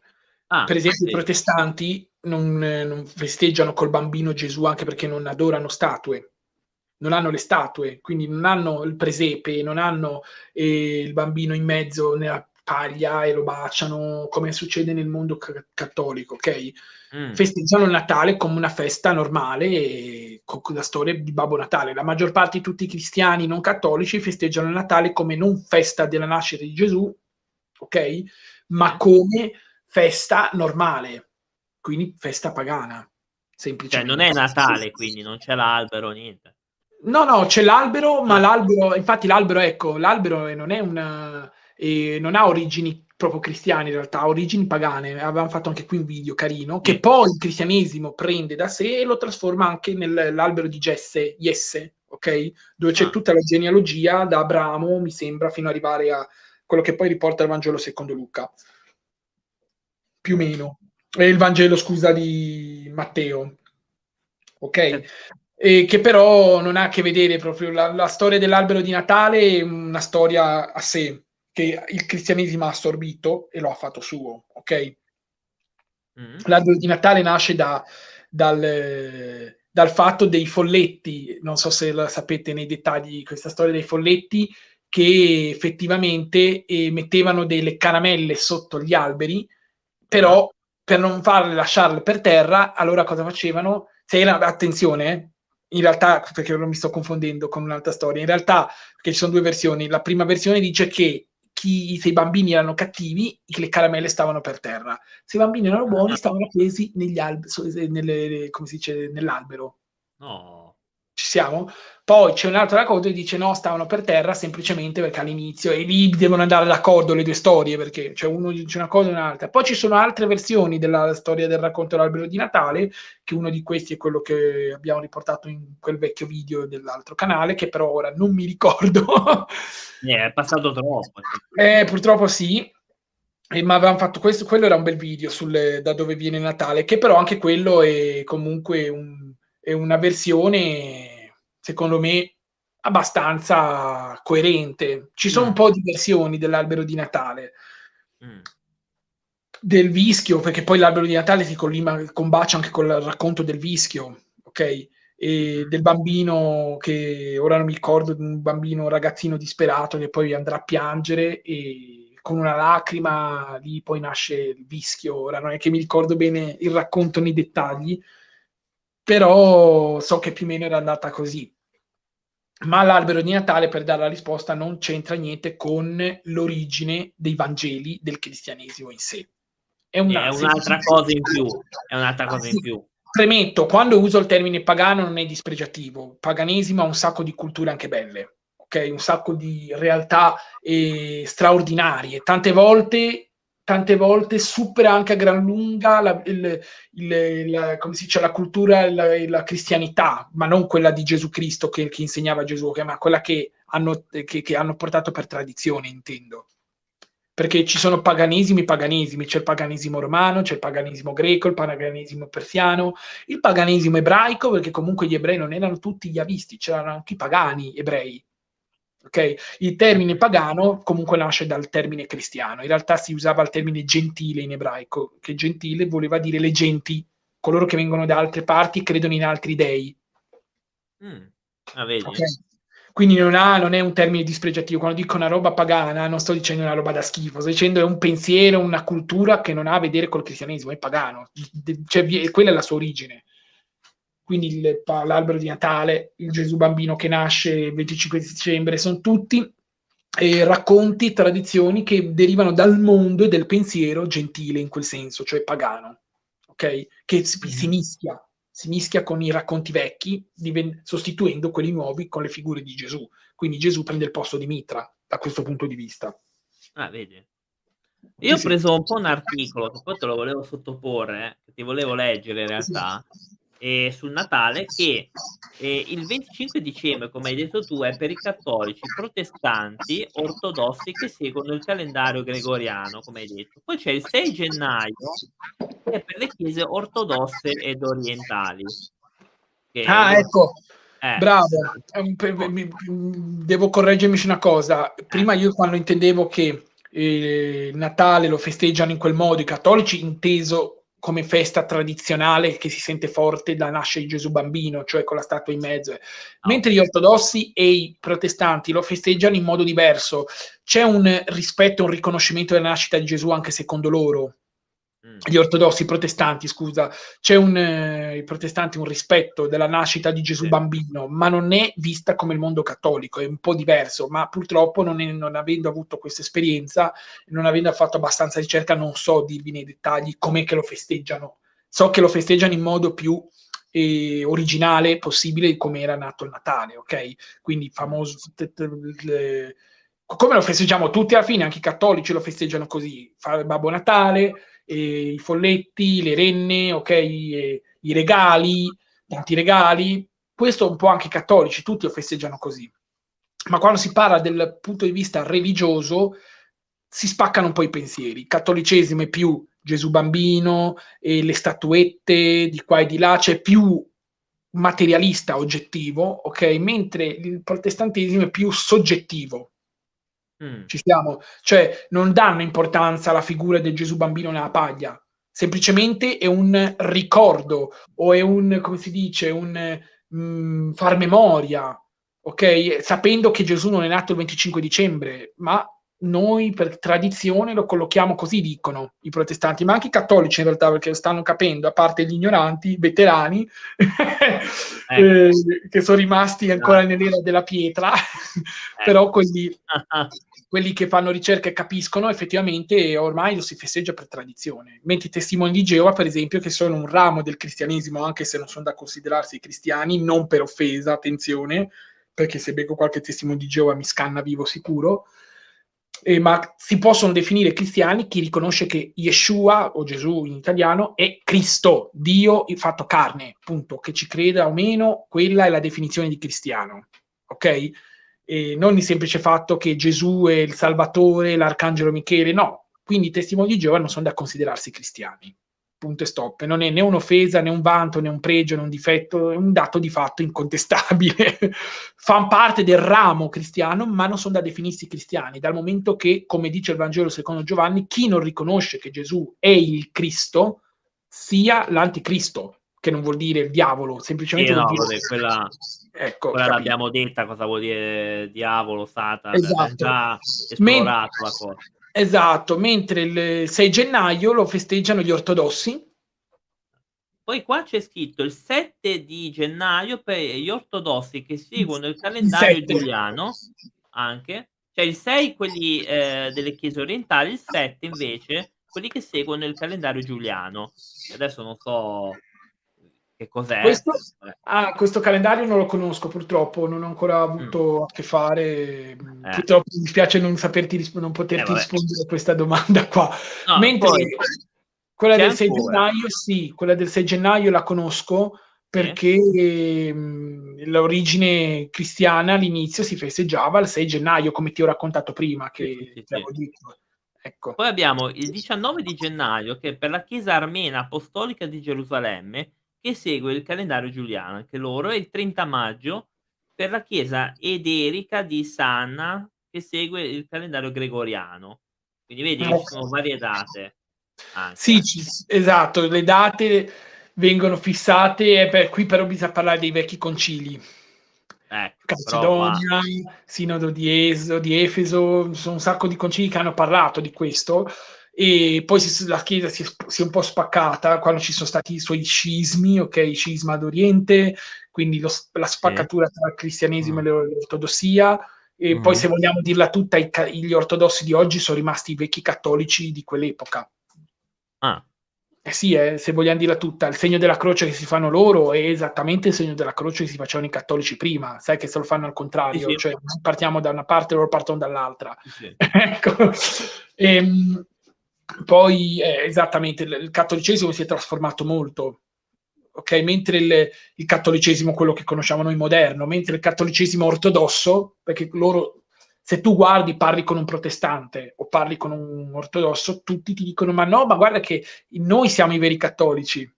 Ah, per esempio, sì. i protestanti non, non, festeggiano col bambino Gesù anche perché non adorano statue, non hanno le statue, quindi non hanno il presepe, non hanno eh, il bambino in mezzo nella paglia e lo baciano, come succede nel mondo c- cattolico, ok? Mm. Festeggiano il Natale come una festa normale con la storia di Babbo Natale. La maggior parte di tutti i cristiani non cattolici festeggiano il Natale come non festa della nascita di Gesù, ok? Ma come festa normale, quindi festa pagana. Semplicemente. Cioè non è Natale, quindi non c'è l'albero, niente. No, no, c'è l'albero, ma l'albero, infatti l'albero, ecco, l'albero non è una e non ha origini proprio cristiane in realtà, ha origini pagane. Avevamo fatto anche qui un video carino, che poi il cristianesimo prende da sé e lo trasforma anche nell'albero di Jesse, Jesse, ok? Dove c'è Ah. tutta la genealogia da Abramo, mi sembra, fino ad arrivare a quello che poi riporta il Vangelo secondo Luca. Più o meno. E il Vangelo, scusa, di Matteo. Ok? E che però non ha a che vedere proprio la, la storia dell'albero di Natale, è una storia a sé, che il cristianesimo ha assorbito e lo ha fatto suo, ok? Mm. L'albero di Natale nasce da- dal, dal fatto dei folletti, non so se la sapete nei dettagli questa storia dei folletti, che effettivamente eh, mettevano delle caramelle sotto gli alberi, però per non farle lasciarle per terra, allora cosa facevano? Se era, attenzione, eh, in realtà, perché ora mi sto confondendo con un'altra storia, in realtà, perché ci sono due versioni, la prima versione dice che chi, se i bambini erano cattivi, le caramelle stavano per terra, se i bambini erano buoni, stavano appesi negli alb- so- nelle- come si dice, nell'albero. No. Ci siamo? Poi c'è un'altra cosa che dice no, stavano per terra semplicemente perché all'inizio, e lì devono andare d'accordo le due storie, perché c'è uno dice una cosa e un'altra. Poi ci sono altre versioni della storia del racconto dell'albero di Natale, che uno di questi è quello che abbiamo riportato in quel vecchio video dell'altro canale, che però ora non mi ricordo. Eh, è passato troppo. Eh, purtroppo sì. Eh, ma avevamo fatto questo, quello era un bel video sul, da dove viene Natale, che però anche quello è comunque un- è una versione, secondo me, abbastanza coerente. Ci sono un Mm. po' di versioni dell'albero di Natale, Mm. del vischio, perché poi l'albero di Natale si collima- combacia anche col racconto del vischio, ok? E del bambino che ora non mi ricordo, un bambino un ragazzino disperato che poi andrà a piangere e con una lacrima lì poi nasce il vischio. Ora non è che mi ricordo bene il racconto nei dettagli, però so che più o meno era andata così. Ma l'albero di Natale, per dare la risposta, non c'entra niente con l'origine dei Vangeli del cristianesimo in sé. È, È una- un'altra cosa in più. È un'altra cosa in più. Premetto, quando uso il termine pagano non è dispregiativo. Paganesimo ha un sacco di culture anche belle, ok? Un sacco di realtà eh, straordinarie. Tante volte, tante volte supera anche a gran lunga la, il- il- la- dice, la cultura e la, la cristianità, ma non quella di Gesù Cristo che, che insegnava Gesù, che- ma quella che hanno, che- che hanno portato per tradizione, intendo perché ci sono paganesimi paganesimi, c'è il paganesimo romano, c'è il paganesimo greco, il paganesimo persiano, il paganesimo ebraico, perché comunque gli ebrei non erano tutti gli avisti, c'erano anche i pagani ebrei. Ok? Il termine pagano comunque nasce dal termine cristiano, in realtà si usava il termine gentile in ebraico, che gentile voleva dire le genti, coloro che vengono da altre parti e credono in altri dei. Mm. Ah, vedi? Ok? Quindi non, ha- non è un termine dispregiativo. Quando dico una roba pagana, non sto dicendo una roba da schifo, sto dicendo è un pensiero, una cultura che non ha a vedere col cristianesimo, è pagano. Cioè, quella è la sua origine. Quindi il l'albero di Natale, il Gesù bambino che nasce il 25 dicembre, sono tutti eh, racconti, tradizioni che derivano dal mondo e del pensiero gentile in quel senso, cioè pagano, ok? Che si, si Mhm. mischia, si mischia con i racconti vecchi, diven- sostituendo quelli nuovi con le figure di Gesù. Quindi Gesù prende il posto di Mitra da questo punto di vista. Ah, vedi? Io ho preso un po' un articolo che poi te lo volevo sottoporre, eh, che ti volevo leggere in realtà, eh, sul Natale, che eh, il 25 dicembre, come hai detto tu, è per i cattolici, protestanti, ortodossi che seguono il calendario gregoriano, come hai detto. Poi c'è il 6 gennaio, che è per le chiese ortodosse ed orientali. Ah, ecco, eh, bravo. Ehm, Devo correggermi su una cosa. Prima io quando intendevo che eh, Natale lo festeggiano in quel modo i cattolici, inteso come festa tradizionale che si sente forte da nascere di Gesù bambino, cioè con la statua in mezzo. Mentre gli ortodossi e i protestanti lo festeggiano in modo diverso. C'è un rispetto, un riconoscimento della nascita di Gesù anche secondo loro. Mm, gli ortodossi, i protestanti, scusa, c'è un, eh, i protestanti un rispetto della nascita di Gesù bambino, ma non è vista come il mondo cattolico, è un po' diverso, ma purtroppo non, è- non avendo avuto questa esperienza, non avendo fatto abbastanza ricerca, non so dirvi nei dettagli com'è che lo festeggiano. So che lo festeggiano in modo più eh, originale possibile di come era nato il Natale, ok? Quindi famoso come lo festeggiamo tutti alla fine, anche i cattolici lo festeggiano così, Babbo Natale, i folletti, le renne, ok, i, i regali, tanti regali, questo un po' anche i cattolici, tutti lo festeggiano così. Ma quando si parla del punto di vista religioso, si spaccano un po' i pensieri. Il cattolicesimo è più Gesù bambino e le statuette di qua e di là, c'è più materialista oggettivo, ok? Mentre il protestantesimo è più soggettivo. Mm. Ci siamo, cioè non danno importanza alla figura del Gesù bambino nella paglia, semplicemente è un ricordo o è un, come si dice, un mh, mm, far memoria, ok? Sapendo che Gesù non è nato il 25 dicembre, ma noi per tradizione lo collochiamo così, dicono i protestanti, ma anche i cattolici in realtà, perché stanno capendo, a parte gli ignoranti, veterani, ecco. eh, che sono rimasti ancora no. nell'era della pietra, ecco. però quelli, quelli, che fanno ricerca e capiscono, effettivamente ormai lo si festeggia per tradizione. Mentre i testimoni di Geova, per esempio, che sono un ramo del cristianesimo, anche se non sono da considerarsi cristiani, non per offesa, attenzione, perché se becco qualche testimone di Geova mi scanna vivo sicuro, eh, ma si possono definire cristiani chi riconosce che Yeshua, o Gesù in italiano, è Cristo, Dio fatto carne, punto, che ci creda o meno, quella è la definizione di cristiano, ok? E non il semplice fatto che Gesù è il Salvatore, l'Arcangelo Michele, no, quindi i testimoni di Geova non sono da considerarsi cristiani punto e stop. Non è né un'offesa, né un vanto, né un pregio, né un difetto, è un dato di fatto incontestabile. Fanno parte del ramo cristiano, ma non sono da definirsi cristiani, dal momento che, come dice il Vangelo secondo Giovanni, chi non riconosce che Gesù è il Cristo sia l'anticristo, che non vuol dire il diavolo, semplicemente sì, no, vuol dire... quella, ecco, quella l'abbiamo detta cosa vuol dire diavolo, Satana, esatto. già esplorato Men- la cosa. Esatto, mentre il 6 gennaio lo festeggiano gli ortodossi. Poi qua c'è scritto il 7 di gennaio per gli ortodossi che seguono il calendario il giuliano, anche. Cioè il 6 quelli eh, delle chiese orientali, il 7 invece quelli che seguono il calendario giuliano. Adesso non so che cos'è? Questo, ah, questo calendario non lo conosco purtroppo, non ho ancora avuto mm. a che fare. Eh. Purtroppo mi spiace non, saperti non poterti eh, rispondere a questa domanda qua. No, Mentre poi, quella del 6 ancora. gennaio, sì, quella del 6 gennaio la conosco perché eh. l'origine cristiana all'inizio si festeggiava il 6 gennaio, come ti ho raccontato prima, che sì, sì, sì. Ecco. Poi abbiamo il 19 di gennaio che per la Chiesa armena apostolica di Gerusalemme che segue il calendario giuliano, anche loro, e il 30 maggio per la chiesa ederica di Sanna che segue il calendario gregoriano. Quindi vedi che ci sono varie date. Anche. Sì, ci, esatto, le date vengono fissate e per, qui però bisogna parlare dei vecchi concili. Ecco, Calcedonia, Sinodo di, Eso, di Efeso, sono un sacco di concili che hanno parlato di questo e poi si, la Chiesa si, si, è un po' spaccata quando ci sono stati i suoi scismi, ok, scisma d'Oriente, quindi lo, la spaccatura tra il cristianesimo mm. e l'ortodossia, e mm. poi se vogliamo dirla tutta, i, gli ortodossi di oggi sono rimasti i vecchi cattolici di quell'epoca. Ah. Eh sì, eh, se vogliamo dirla tutta, il segno della croce che si fanno loro è esattamente il segno della croce che si facevano i cattolici prima, sai che se lo fanno al contrario, sì, sì. cioè partiamo da una parte e loro partono dall'altra. Sì. ecco. E, ehm, poi eh, esattamente il, il, cattolicesimo si è trasformato molto, ok? Mentre il, il, cattolicesimo, quello che conosciamo noi moderno, mentre il cattolicesimo ortodosso, perché loro, se tu guardi, parli con un protestante o parli con un ortodosso, tutti ti dicono: Ma no, ma guarda che noi siamo i veri cattolici.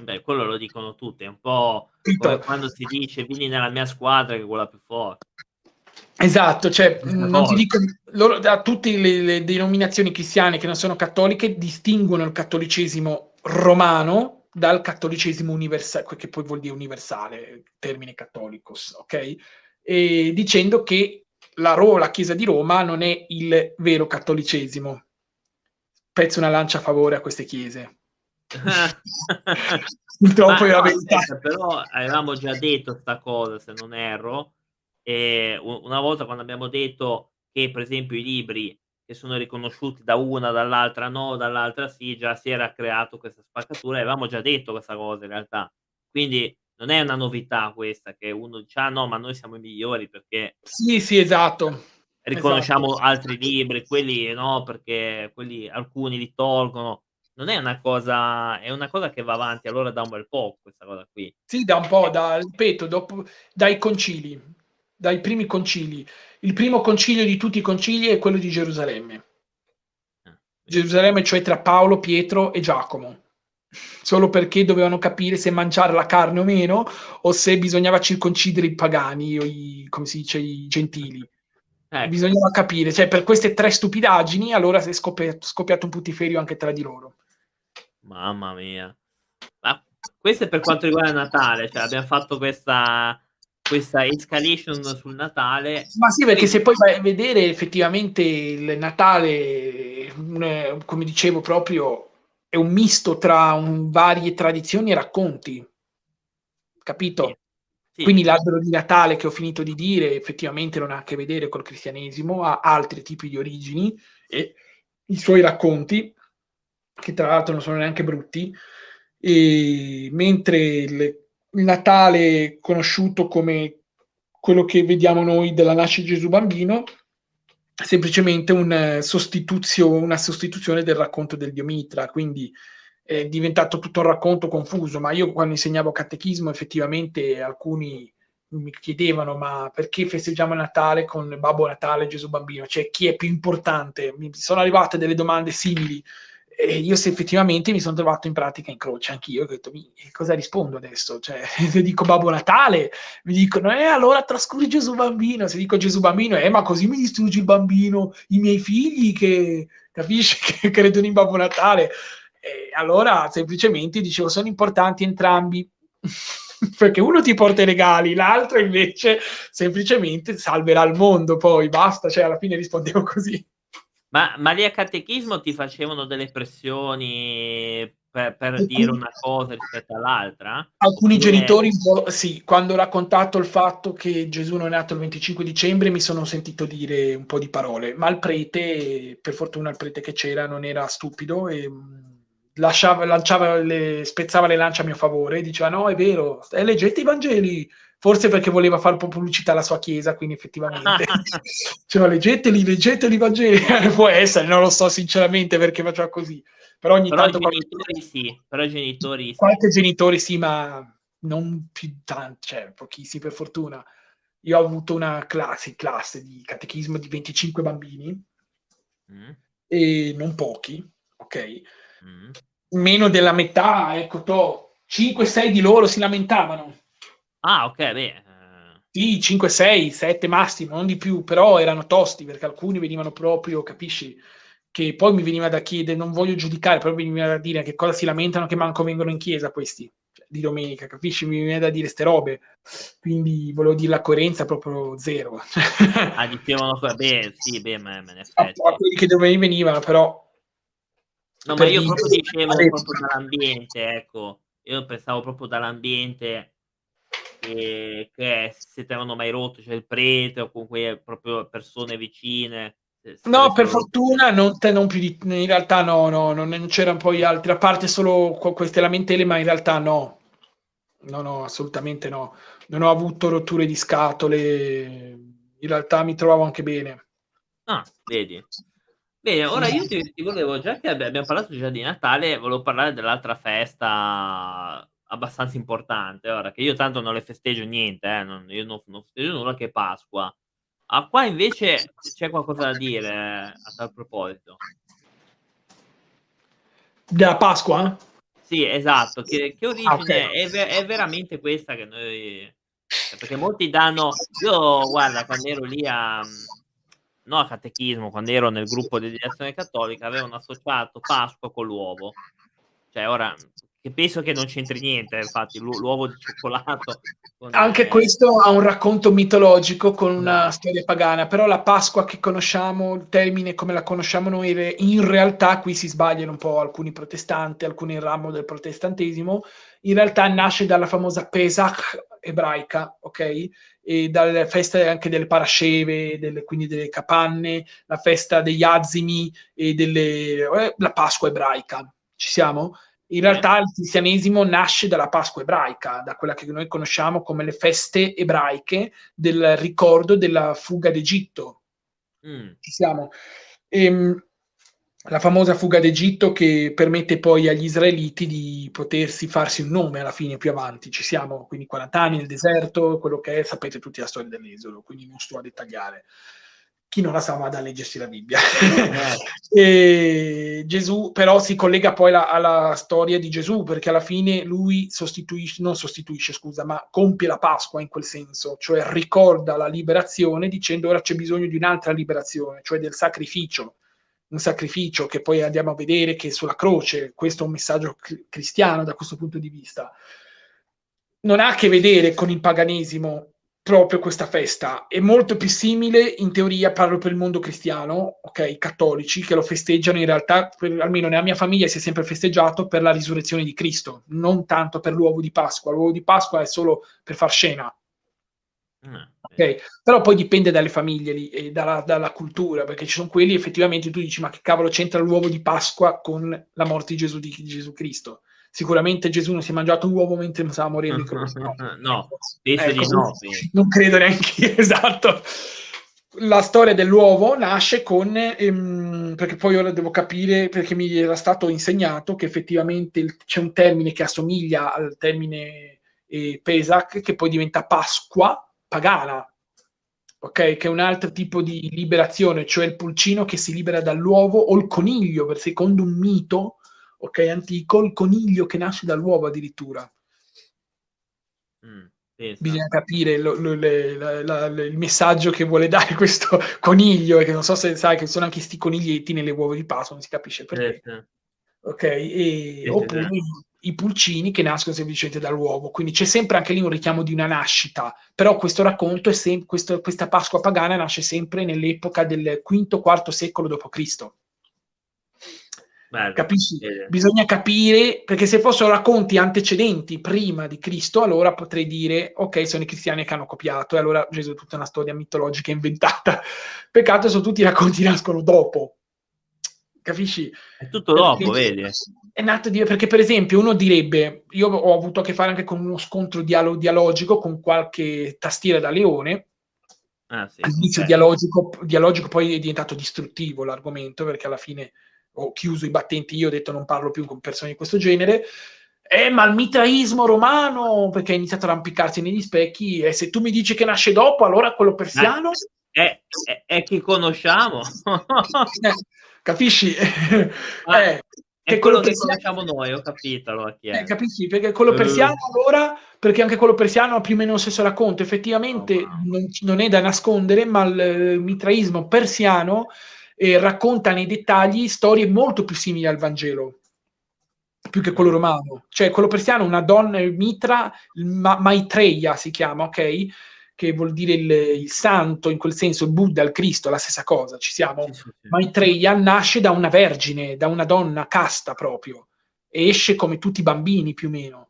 Beh, quello lo dicono tutti, è un po' quando si dice vieni nella mia squadra che è quella più forte. Esatto, cioè, non ti dico, loro, da tutte le, le, denominazioni cristiane che non sono cattoliche distinguono il cattolicesimo romano dal cattolicesimo universale, che poi vuol dire universale, termine cattolicos, ok? E dicendo che la, Ro, la Chiesa di Roma non è il vero cattolicesimo. Pezzo una lancia a favore a queste chiese. Purtroppo è la verità. Però avevamo già detto questa cosa, se non erro, e una volta quando abbiamo detto che per esempio i libri che sono riconosciuti da una, dall'altra no, dall'altra sì, già si era creato questa spaccatura, avevamo già detto questa cosa in realtà. Quindi non è una novità questa che uno dice ah no, ma noi siamo i migliori perché Sì, sì, esatto. riconosciamo esatto. altri libri, quelli no, perché quelli alcuni li tolgono. Non è una cosa, è una cosa che va avanti allora da un bel po' questa cosa qui. Sì, da un po', da, ripeto, dopo, dai concili, dai primi concili. Il primo concilio di tutti i concili è quello di Gerusalemme. Ah, Gerusalemme, cioè tra Paolo, Pietro e Giacomo solo perché dovevano capire se mangiare la carne o meno, o se bisognava circoncidere i pagani, o i, come si dice, i gentili. Ecco. Bisognava capire, cioè per queste tre stupidaggini allora si è scoppiato, scoppiato un putiferio anche tra di loro. Mamma mia. Ma questo è per quanto riguarda Natale, cioè abbiamo fatto questa, questa escalation sul Natale. Ma sì, perché se poi vai a vedere effettivamente il Natale, come dicevo proprio, è un misto tra un, varie tradizioni e racconti, capito? Sì. Sì. Quindi l'albero di Natale che ho finito di dire effettivamente non ha a che vedere col cristianesimo, ha altri tipi di origini e i suoi racconti, che tra l'altro non sono neanche brutti, mentre il, Natale conosciuto come quello che vediamo noi della nascita di Gesù bambino semplicemente un eh, sostituzio, una sostituzione del racconto del Dio Mitra, quindi è diventato tutto un racconto confuso, ma io quando insegnavo catechismo effettivamente alcuni mi chiedevano ma perché festeggiamo Natale con Babbo Natale e Gesù Bambino, cioè chi è più importante? Mi sono arrivate delle domande simili e io se effettivamente mi sono trovato in pratica in croce anch'io, ho detto, cosa rispondo adesso? Cioè, se dico Babbo Natale, mi dicono, eh, allora trascuri Gesù Bambino, se dico Gesù Bambino, eh, ma così mi distruggi il bambino, i miei figli che, capisci, che credono in Babbo Natale. E allora, semplicemente, dicevo, sono importanti entrambi, perché uno ti porta i regali, l'altro invece semplicemente salverà il mondo, poi basta, cioè alla fine rispondevo così. Ma, ma lì a catechismo ti facevano delle pressioni per, per alcuni, dire una cosa rispetto all'altra? Alcuni Oppure... genitori, sì, quando ho raccontato il fatto che Gesù non è nato il 25 dicembre mi sono sentito dire un po' di parole, ma il prete, per fortuna il prete che c'era non era stupido e mm, lasciava, lanciava le, spezzava le lance a mio favore, diceva no è vero, leggete i Vangeli, forse perché voleva fare pubblicità alla sua chiesa, quindi effettivamente cioè, leggeteli, leggeteli i Vangeli, può essere, non lo so sinceramente perché faceva così, però ogni però tanto... genitori qualche... sì, però genitori sì. Qualche genitore sì, ma non più tanti, cioè pochissimi per fortuna. Io ho avuto una classe, classe di catechismo di 25 bambini, mm. e non pochi, ok? Mm. Meno della metà, ecco, to, 5-6 di loro si lamentavano Ah, ok, beh. Eh. Sì, 5, 6, 7 massimo, non di più, però erano tosti perché alcuni venivano proprio, capisci? Che poi mi veniva da chiedere, non voglio giudicare, però mi veniva da dire che cosa si lamentano che manco vengono in chiesa questi cioè, di domenica, capisci? Mi viene da dire ste robe, quindi volevo dire la coerenza proprio zero. ah, dicevano, beh, sì, beh, ma in effetti. A, quelli che domenica venivano, però... No, ma io dire, proprio dicevo proprio dall'ambiente, ecco, io pensavo proprio dall'ambiente che, che se ti avevano mai rotto, cioè il prete o comunque proprio persone vicine. No, per fortuna non, te, non più di, in realtà no, no, non c'erano poi altri, a parte solo queste lamentele, ma in realtà no. No, no, assolutamente no. Non ho avuto rotture di scatole, in realtà mi trovavo anche bene. Ah, vedi. Bene, ora io ti, ti volevo, già che abbiamo parlato già di Natale, volevo parlare dell'altra festa abbastanza importante. Ora che io tanto non le festeggio niente, eh, non, io non, non, festeggio nulla che Pasqua. Ah, qua invece c'è qualcosa da dire eh, a tal proposito. Della Pasqua? Sì, esatto. Che, che origine okay. è, è, veramente questa che noi... Perché molti danno... Io, guarda, quando ero lì a... No, a catechismo, quando ero nel gruppo di direzione cattolica, avevano associato Pasqua con l'uovo. Cioè, ora che penso che non c'entri niente, infatti, l'uovo di cioccolato. Anche questo ha un racconto mitologico con una no. storia pagana, però la Pasqua che conosciamo, il termine come la conosciamo noi, in realtà qui si sbagliano un po' alcuni protestanti, alcuni in ramo del protestantesimo, in realtà nasce dalla famosa Pesach ebraica, ok? E dalle feste anche delle parasceve, delle, quindi delle capanne, la festa degli azimi e delle, eh, la Pasqua ebraica. Ci siamo? In realtà il cristianesimo nasce dalla Pasqua ebraica, da quella che noi conosciamo come le feste ebraiche del ricordo della fuga d'Egitto. Mm. Ci siamo. Ehm, la famosa fuga d'Egitto che permette poi agli israeliti di potersi farsi un nome alla fine più avanti. Ci siamo, quindi 40 anni nel deserto, quello che è, sapete tutti la storia dell'Esodo, quindi non sto a dettagliare. Chi non la sa vada a leggersi la Bibbia. Gesù però si collega poi la, alla storia di Gesù perché alla fine lui sostituisce, non sostituisce, scusa, ma compie la Pasqua in quel senso, cioè ricorda la liberazione dicendo ora c'è bisogno di un'altra liberazione, cioè del sacrificio un sacrificio che poi andiamo a vedere che sulla croce, questo è un messaggio cristiano da questo punto di vista, non ha a che vedere con il paganesimo proprio questa festa, è molto più simile in teoria, parlo per il mondo cristiano, ok, i cattolici che lo festeggiano in realtà, per, almeno nella mia famiglia si è sempre festeggiato per la risurrezione di Cristo, non tanto per l'uovo di Pasqua, l'uovo di Pasqua è solo per far scena, Ah, okay. Però poi dipende dalle famiglie lì, e dalla, dalla, cultura, perché ci sono quelli effettivamente tu dici ma che cavolo c'entra l'uovo di Pasqua con la morte di Gesù, di Gesù Cristo? Sicuramente Gesù non si è mangiato un uovo mentre stava morendo. no, no ecco, di no. Non credo neanche io, esatto. La storia dell'uovo nasce con, ehm, perché poi ora devo capire, perché mi era stato insegnato che effettivamente il, c'è un termine che assomiglia al termine eh, Pesach, che poi diventa Pasqua, pagana, ok? Che è un altro tipo di liberazione, cioè il pulcino che si libera dall'uovo o il coniglio, per secondo un mito, ok, antico, il coniglio che nasce dall'uovo addirittura. Mm, Bisogna capire lo, lo, le, la, la, il messaggio che vuole dare questo coniglio, e che non so se sai che sono anche questi coniglietti nelle uova di Pasqua, non si capisce perché. Eh, ok, e, oppure i pulcini che nascono semplicemente dall'uovo. Quindi c'è sempre anche lì un richiamo di una nascita, però questo racconto è sem- questo, questa Pasqua pagana nasce sempre nell'epoca del V-IV secolo d.C. Capisci? Eh. Bisogna capire, perché se fossero racconti antecedenti prima di Cristo, allora potrei dire, ok, sono i cristiani che hanno copiato, e allora Gesù è tutta una storia mitologica inventata. Peccato, sono tutti i racconti che nascono dopo. Capisci? È tutto dopo, perché, vedi? È nato di, perché, per esempio, uno direbbe: Io ho avuto a che fare anche con uno scontro dialo- dialogico con qualche tastiera da leone. Ah, sì, All'inizio dialogico, dialogico, poi è diventato distruttivo l'argomento perché alla fine ho chiuso i battenti io, ho detto non parlo più con persone di questo genere. Eh, ma il mitraismo romano, perché ha iniziato a arrampicarsi negli specchi, e se tu mi dici che nasce dopo, allora quello persiano... È, è, è chi conosciamo. eh, capisci? Ah, eh, è quello, quello che conosciamo noi, ho capito allora. Eh, capisci? Perché quello persiano uh. allora, perché anche quello persiano ha più o meno lo stesso racconto, effettivamente oh, non, non, è da nascondere, ma il mitraismo persiano eh, racconta nei dettagli storie molto più simili al Vangelo più che quello romano. Cioè, quello persiano, una donna, Mitra, Ma- Maitreya si chiama, ok? che vuol dire il, il, santo, in quel senso il Buddha, il Cristo, la stessa cosa, ci siamo. Sì, sì, sì. Maitreya nasce da una vergine, da una donna casta proprio, e esce come tutti i bambini più o meno.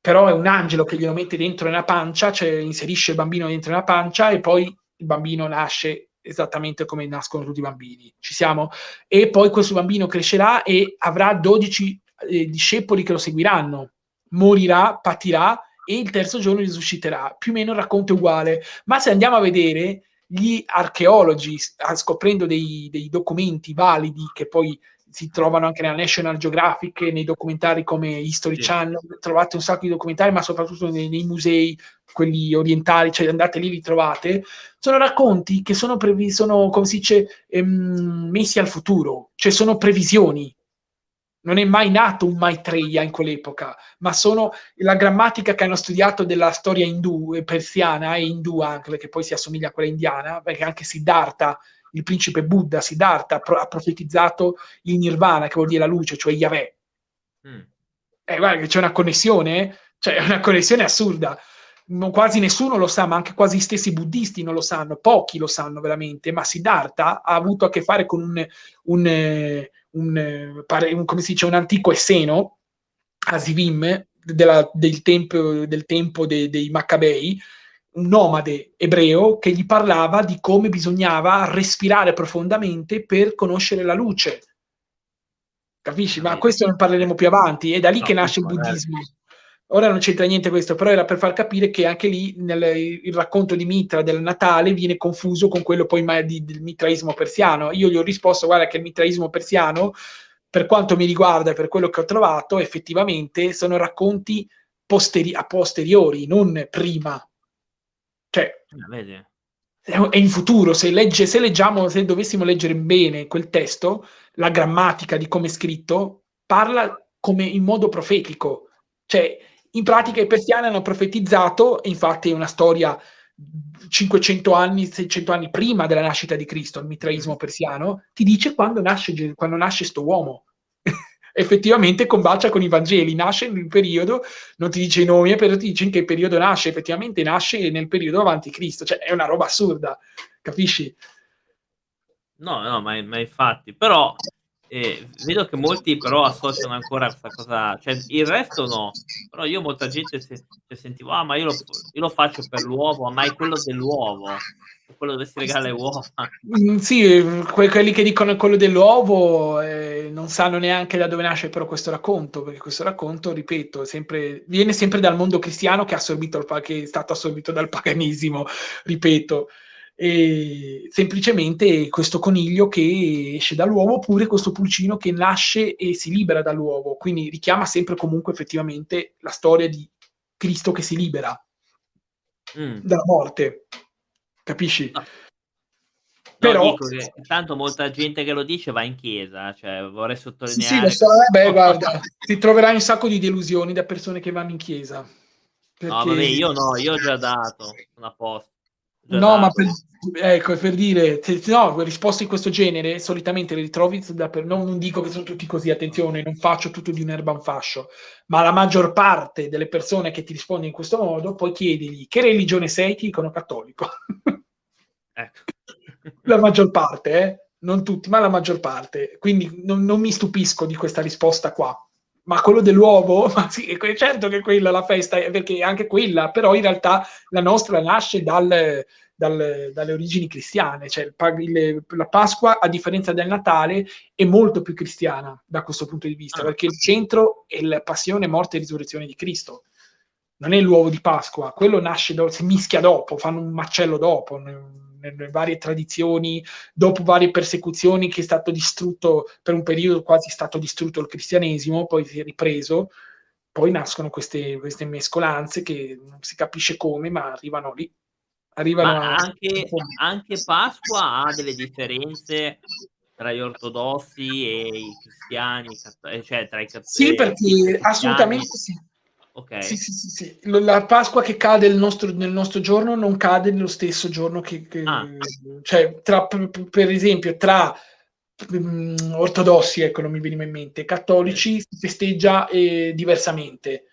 Però è un angelo che glielo mette dentro nella pancia, cioè inserisce il bambino dentro nella pancia e poi il bambino nasce esattamente come nascono tutti i bambini. Ci siamo? E poi questo bambino crescerà e avrà 12 eh, discepoli che lo seguiranno. Morirà, patirà e il terzo giorno risusciterà. Più o meno il racconto è uguale, ma se andiamo a vedere gli archeologi, scoprendo dei, dei documenti validi che poi si trovano anche nella National Geographic, nei documentari come History sì. Channel, trovate un sacco di documentari, ma soprattutto nei, nei, musei, quelli orientali, cioè andate lì, li trovate, sono racconti che sono, previ- sono come si dice, ehm, messi al futuro, cioè sono previsioni, non è mai nato un Maitreya in quell'epoca, ma sono la grammatica che hanno studiato della storia indù, persiana e indù anche, perché poi si assomiglia a quella indiana, perché anche Siddhartha, il principe Buddha, Siddhartha, ha profetizzato il nirvana, che vuol dire la luce, cioè Yahweh. Mm. Eh, guarda che c'è una connessione, cioè una connessione assurda. Non, quasi nessuno lo sa, ma anche quasi gli stessi buddisti non lo sanno, pochi lo sanno veramente, ma Siddhartha ha avuto a che fare con un, un, eh, un, un, come si dice, un antico esseno, Asivim, della, del tempo, del tempo de, dei Maccabei, nomade ebreo che gli parlava di come bisognava respirare profondamente per conoscere la luce. Capisci? Ma questo ne parleremo più avanti, è da lì no, che nasce il buddismo. Ora non c'entra niente questo, però era per far capire che anche lì nel, il racconto di Mitra del Natale viene confuso con quello poi di, del mitraismo persiano. Io gli ho risposto, guarda che il mitraismo persiano, per quanto mi riguarda e per quello che ho trovato, effettivamente sono racconti posteri- a posteriori, non prima. Cioè, ah, è in futuro, se, legge, se leggiamo, se dovessimo leggere bene quel testo, la grammatica di come è scritto, parla come in modo profetico. Cioè, in pratica i persiani hanno profetizzato, infatti è una storia 500 anni, 600 anni prima della nascita di Cristo, il mitraismo persiano, ti dice quando nasce, quando nasce sto uomo. Effettivamente combacia con i Vangeli, nasce in un periodo, non ti dice i nomi, però ti dice in che periodo nasce, effettivamente nasce nel periodo avanti Cristo, cioè è una roba assurda, capisci? No, no, ma, ma infatti, però eh, vedo che molti però associano ancora questa cosa, cioè il resto no, però io molta gente si, si sentivo, ah ma io lo, io lo, faccio per l'uovo, ma è quello dell'uovo, quello dove si regala le uova. Mm, sì, que- quelli che dicono quello dell'uovo eh, non sanno neanche da dove nasce però questo racconto, perché questo racconto, ripeto, sempre, viene sempre dal mondo cristiano che, assorbito, che è stato assorbito dal paganesimo, ripeto e semplicemente questo coniglio che esce dall'uovo oppure questo pulcino che nasce e si libera dall'uovo, quindi richiama sempre comunque effettivamente la storia di Cristo che si libera mm. dalla morte, capisci? No. Però dico che tanto molta gente che lo dice va in chiesa, cioè vorrei sottolineare. Sì, sì, so, beh, guarda, ti troverai un sacco di delusioni da persone che vanno in chiesa. Perché... No, vabbè, io no, io ho già dato una posta. No, ma per, ecco, per dire, se, no, risposte di questo genere solitamente le ritrovi da per, non, non, dico che sono tutti così, attenzione, non faccio tutto di un'erba un fascio, ma la maggior parte delle persone che ti rispondono in questo modo, poi chiedigli che religione sei, ti dicono cattolico. ecco. La maggior parte, eh? non tutti, ma la maggior parte. Quindi non, non mi stupisco di questa risposta qua ma quello dell'uovo, ma sì, certo che quella la festa, perché anche quella, però in realtà la nostra nasce dal, dal, dalle origini cristiane, cioè il, il, la Pasqua, a differenza del Natale, è molto più cristiana da questo punto di vista, ah. perché il centro è la passione, morte e risurrezione di Cristo. Non è l'uovo di Pasqua, quello nasce, do, si mischia dopo, fanno un macello dopo, nelle varie tradizioni, dopo varie persecuzioni che è stato distrutto, per un periodo quasi è stato distrutto il cristianesimo, poi si è ripreso, poi nascono queste, queste mescolanze che non si capisce come, ma arrivano lì. Arrivano ma anche, anche Pasqua ha delle differenze tra gli ortodossi e i cristiani, cioè tra i cattolici. Sì, perché assolutamente sì. Okay. Sì, sì, sì, sì, La Pasqua che cade nel nostro, nel nostro giorno non cade nello stesso giorno che... che ah. Cioè, tra, per esempio, tra um, ortodossi, ecco, non mi veniva in mente, cattolici si festeggia eh, diversamente.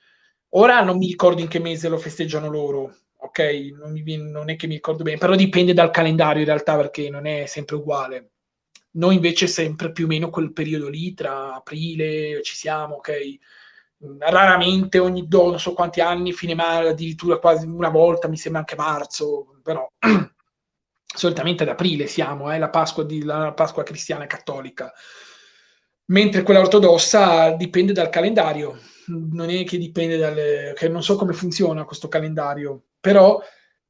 Ora non mi ricordo in che mese lo festeggiano loro, ok? Non, mi, non è che mi ricordo bene, però dipende dal calendario in realtà perché non è sempre uguale. Noi invece sempre più o meno quel periodo lì, tra aprile, ci siamo, ok? Raramente ogni non so quanti anni, fine marzo, addirittura quasi una volta, mi sembra anche marzo, però solitamente ad aprile siamo, eh, la, Pasqua di, la Pasqua cristiana cattolica, mentre quella ortodossa dipende dal calendario, non è che dipende dalle... che non so come funziona questo calendario, però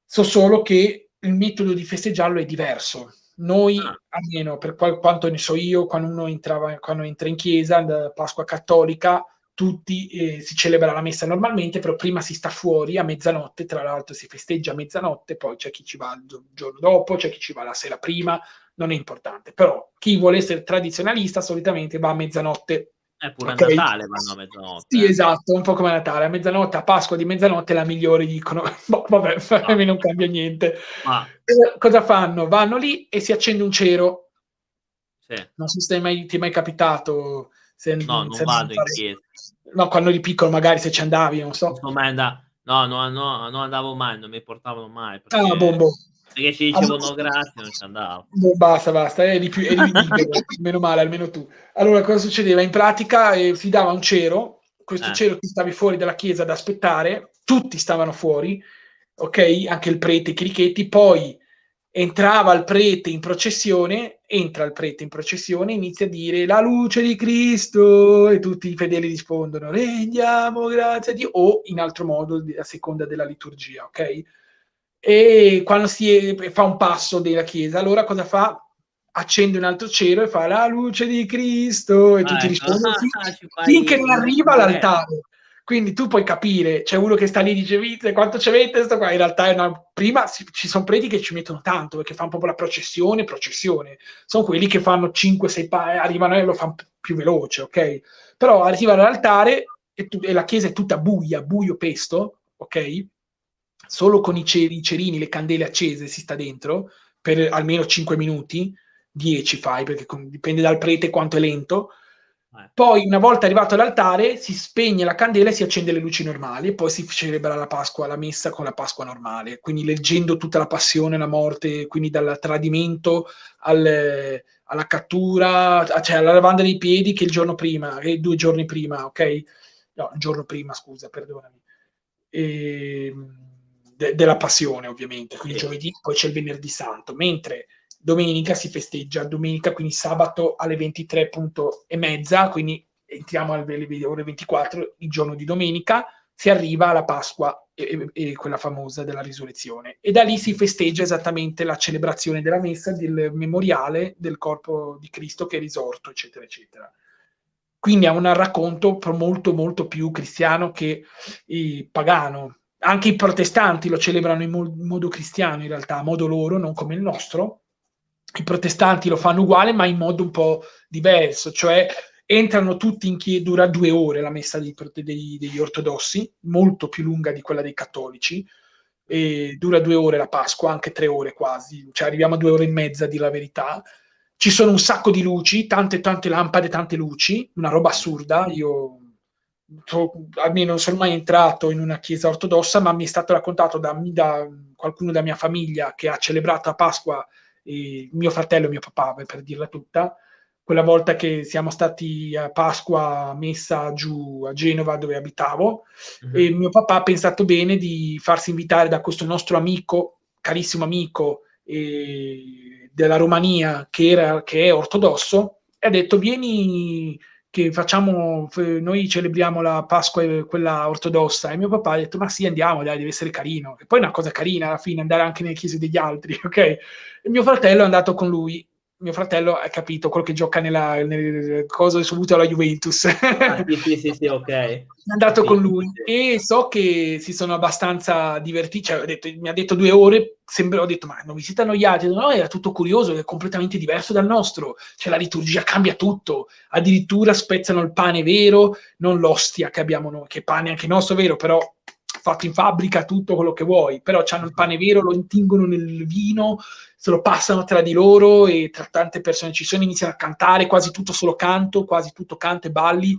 so solo che il metodo di festeggiarlo è diverso. Noi, ah. almeno per qual- quanto ne so io, quando uno entrava, quando entra in chiesa, Pasqua cattolica, tutti eh, si celebra la messa normalmente, però prima si sta fuori a mezzanotte, tra l'altro si festeggia a mezzanotte, poi c'è chi ci va il giorno dopo, c'è chi ci va la sera prima, non è importante, però chi vuole essere tradizionalista solitamente va a mezzanotte. È pure okay? a Natale vanno a mezzanotte. Sì, eh. esatto, un po' come a Natale, a mezzanotte, a Pasqua di mezzanotte la migliore dicono, boh, vabbè, a me non cambia niente. Ah. Cosa fanno? Vanno lì e si accende un cero. Sì. Non so se mai, ti è mai capitato se, no, non vado in chiesa. No, quando eri piccolo magari se ci andavi, non so. Non andavo, no, no, no, non andavo mai, non mi portavano mai. Perché, ah, boh. perché ci dicevano allora, grazie, non ci andavo. Boh, basta, basta, eri, più, eri meno male, almeno tu. Allora, cosa succedeva? In pratica eh, si dava un cero, questo eh. cero ti stavi fuori dalla chiesa ad aspettare, tutti stavano fuori, ok? Anche il prete, i crichetti, poi entrava il prete in processione, entra il prete in processione, inizia a dire la luce di Cristo e tutti i fedeli rispondono rendiamo grazie a Dio o in altro modo a seconda della liturgia, ok? E quando si è, fa un passo della chiesa, allora cosa fa? accende un altro cielo e fa la luce di Cristo e ah, tutti ecco. rispondono ah, finché non arriva all'altare. Quindi tu puoi capire, c'è uno che sta lì e dice Vite, quanto ci mette sto qua? In realtà è una... prima si, ci sono preti che ci mettono tanto perché fanno proprio la processione, processione. Sono quelli che fanno 5-6 pa- arrivano e lo fanno più veloce, ok? Però arrivano all'altare e, tu- e la chiesa è tutta buia, buio pesto, ok? Solo con i, cer- i cerini, le candele accese si sta dentro per almeno 5 minuti 10 fai, perché dipende dal prete quanto è lento. Eh. Poi, una volta arrivato all'altare, si spegne la candela e si accende le luci normali, e poi si celebra la Pasqua, la messa con la Pasqua normale. Quindi, leggendo tutta la passione, la morte, quindi dal tradimento al, alla cattura, cioè alla lavanda dei piedi, che il giorno prima, che due giorni prima, ok? No, il giorno prima, scusa, perdonami. E, ehm, de, della passione, ovviamente. Quindi, sì. giovedì, poi c'è il venerdì santo. Mentre domenica si festeggia, domenica quindi sabato alle 23 e mezza, quindi entriamo alle ore 24, il giorno di domenica, si arriva alla Pasqua e, e, quella famosa della risurrezione. E da lì si festeggia esattamente la celebrazione della messa, del memoriale del corpo di Cristo che è risorto, eccetera, eccetera. Quindi è un racconto molto, molto più cristiano che pagano. Anche i protestanti lo celebrano in, mo- in modo cristiano, in realtà, a modo loro, non come il nostro, i protestanti lo fanno uguale, ma in modo un po' diverso, cioè entrano tutti in chiesa, dura due ore la messa dei, dei, degli ortodossi, molto più lunga di quella dei cattolici, e dura due ore la Pasqua, anche tre ore quasi, cioè arriviamo a due ore e mezza, di la verità. Ci sono un sacco di luci, tante tante lampade, tante luci, una roba assurda, io almeno non sono mai entrato in una chiesa ortodossa, ma mi è stato raccontato da, da qualcuno della mia famiglia che ha celebrato a Pasqua mio fratello e mio papà, per dirla tutta, quella volta che siamo stati a Pasqua messa giù a Genova dove abitavo mm-hmm. e mio papà ha pensato bene di farsi invitare da questo nostro amico, carissimo amico eh, della Romania che, era, che è ortodosso e ha detto vieni che facciamo, noi celebriamo la Pasqua, quella ortodossa, e mio papà ha detto, ma sì, andiamo, dai, deve essere carino. E poi è una cosa carina alla fine, andare anche nelle chiese degli altri, ok? E mio fratello è andato con lui mio fratello ha capito quello che gioca nella, nel coso subito alla Juventus. Ah, sì, sì, sì, sì, ok. È andato sì, con lui sì. e so che si sono abbastanza divertiti. Cioè, detto, mi ha detto due ore. Sembra, ho detto, ma non vi siete annoiati? No, era tutto curioso, è completamente diverso dal nostro. Cioè, la liturgia cambia tutto. Addirittura spezzano il pane vero, non l'ostia che abbiamo noi, che pane anche nostro vero, però fatto in fabbrica, tutto quello che vuoi, però hanno il pane vero, lo intingono nel vino, se lo passano tra di loro e tra tante persone ci sono, iniziano a cantare, quasi tutto solo canto, quasi tutto canto e balli.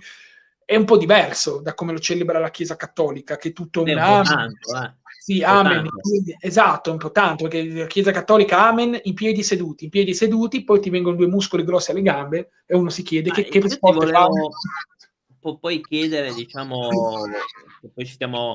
È un po' diverso da come lo celebra la Chiesa Cattolica, che è tutto un, un amen. Eh. Sì, un amen. Esatto, un po' tanto, perché la Chiesa Cattolica amen in piedi seduti, in piedi seduti, poi ti vengono due muscoli grossi alle gambe e uno si chiede ah, che, che sport volevo... fa può poi chiedere, diciamo, che poi ci stiamo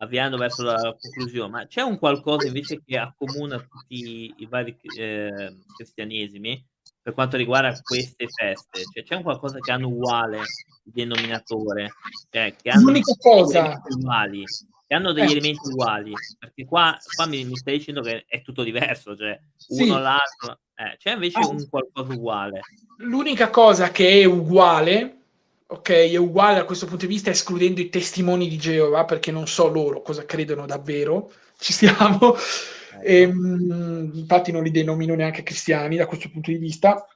avviando verso la conclusione, ma c'è un qualcosa invece che accomuna tutti i vari eh, cristianesimi per quanto riguarda queste feste? Cioè, c'è un qualcosa che hanno uguale il denominatore? Cioè, che hanno L'unica cosa... Uguali, che hanno degli eh. elementi uguali, perché qua, qua mi, mi, stai dicendo che è tutto diverso, cioè uno sì. l'altro, eh, c'è invece ah. un qualcosa uguale. L'unica cosa che è uguale ok, è uguale da questo punto di vista, escludendo i testimoni di Geova, perché non so loro cosa credono davvero. Ci stiamo. Ecco. E, ehm, infatti non li denomino neanche cristiani da questo punto di vista.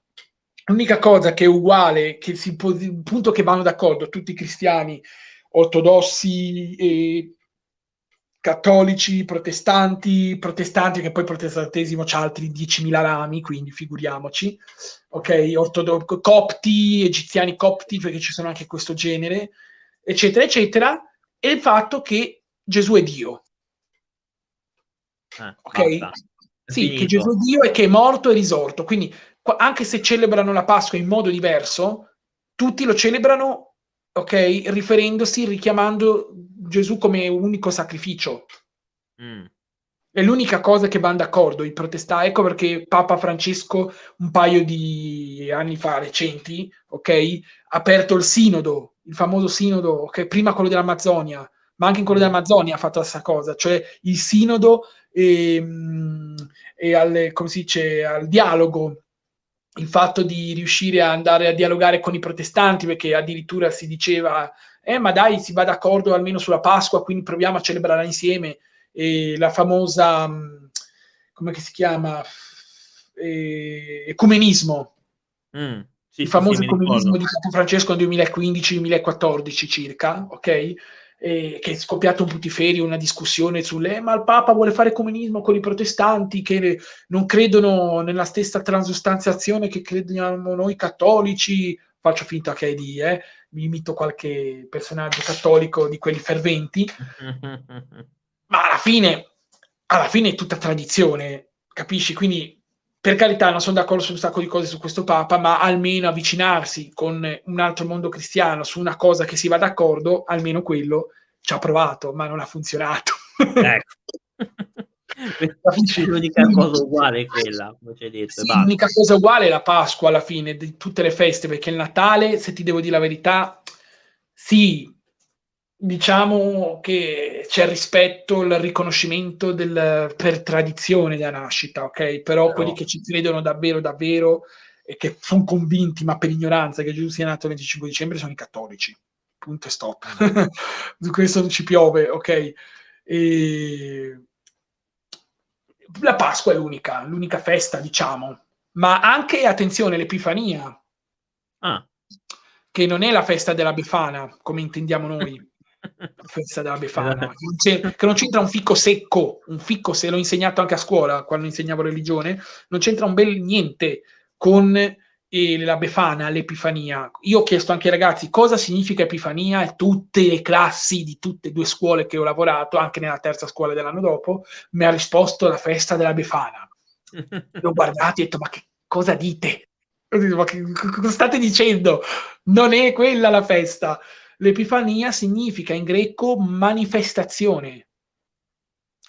L'unica cosa che è uguale, che si può, il punto che vanno d'accordo tutti i cristiani ortodossi e cattolici, protestanti, protestanti che poi protestantesimo c'ha altri 10.000 rami, quindi figuriamoci, ok, ortodo- copti, egiziani copti, perché ci sono anche questo genere, eccetera, eccetera, e il fatto che Gesù è Dio. Eh, ok? Basta. Sì, finito. che Gesù è Dio e che è morto e risorto. Quindi, anche se celebrano la Pasqua in modo diverso, tutti lo celebrano, ok, riferendosi, richiamando Gesù come unico sacrificio. Mm. È l'unica cosa che vanno d'accordo i protestanti. Ecco perché Papa Francesco un paio di anni fa, recenti, ok, ha aperto il sinodo, il famoso sinodo, ok, prima quello dell'Amazzonia, ma anche in quello dell'Amazzonia ha fatto la stessa cosa, cioè il sinodo e, ehm, e al, come si dice, al dialogo il fatto di riuscire a andare a dialogare con i protestanti, perché addirittura si diceva, eh, ma dai, si va d'accordo almeno sulla Pasqua, quindi proviamo a celebrarla insieme. E la famosa, mm, come si chiama, eh, ecumenismo. Mm, sì, il famoso sì, ecumenismo di Papa Francesco nel 2015-2014 circa, ok? eh, che è scoppiato un putiferio, una discussione sulle eh, ma il Papa vuole fare comunismo con i protestanti che non credono nella stessa transustanziazione che crediamo noi cattolici. Faccio finta che è di, eh, mi imito qualche personaggio cattolico di quelli ferventi, ma alla fine, alla fine è tutta tradizione, capisci? Quindi per carità, non sono d'accordo su un sacco di cose su questo Papa, ma almeno avvicinarsi con un altro mondo cristiano su una cosa che si va d'accordo, almeno quello ci ha provato, ma non ha funzionato. Ecco. l'unica cosa uguale è quella, come ci hai detto. Sì, l'unica cosa uguale è la Pasqua alla fine di tutte le feste, perché il Natale, se ti devo dire la verità, sì, diciamo che c'è il rispetto, il riconoscimento del, per tradizione della nascita, ok? Però, Però quelli che ci credono davvero, davvero e che sono convinti, ma per ignoranza, che Gesù sia nato il 25 dicembre sono i cattolici. Punto e stop. Su questo non ci piove, ok? E... La Pasqua è l'unica, l'unica festa, diciamo. Ma anche, attenzione, l'Epifania. Ah. Che non è la festa della Befana, come intendiamo noi festa della Befana, che non c'entra un ficco secco, un ficco se l'ho insegnato anche a scuola quando insegnavo religione, non c'entra un bel niente con eh, la Befana, l'Epifania. Io ho chiesto anche ai ragazzi cosa significa Epifania e tutte le classi di tutte e due scuole che ho lavorato, anche nella terza scuola dell'anno dopo, mi ha risposto la festa della Befana. L'ho guardato e ho detto ma che cosa dite? Ma che, cosa state dicendo? Non è quella la festa. L'Epifania significa in greco manifestazione.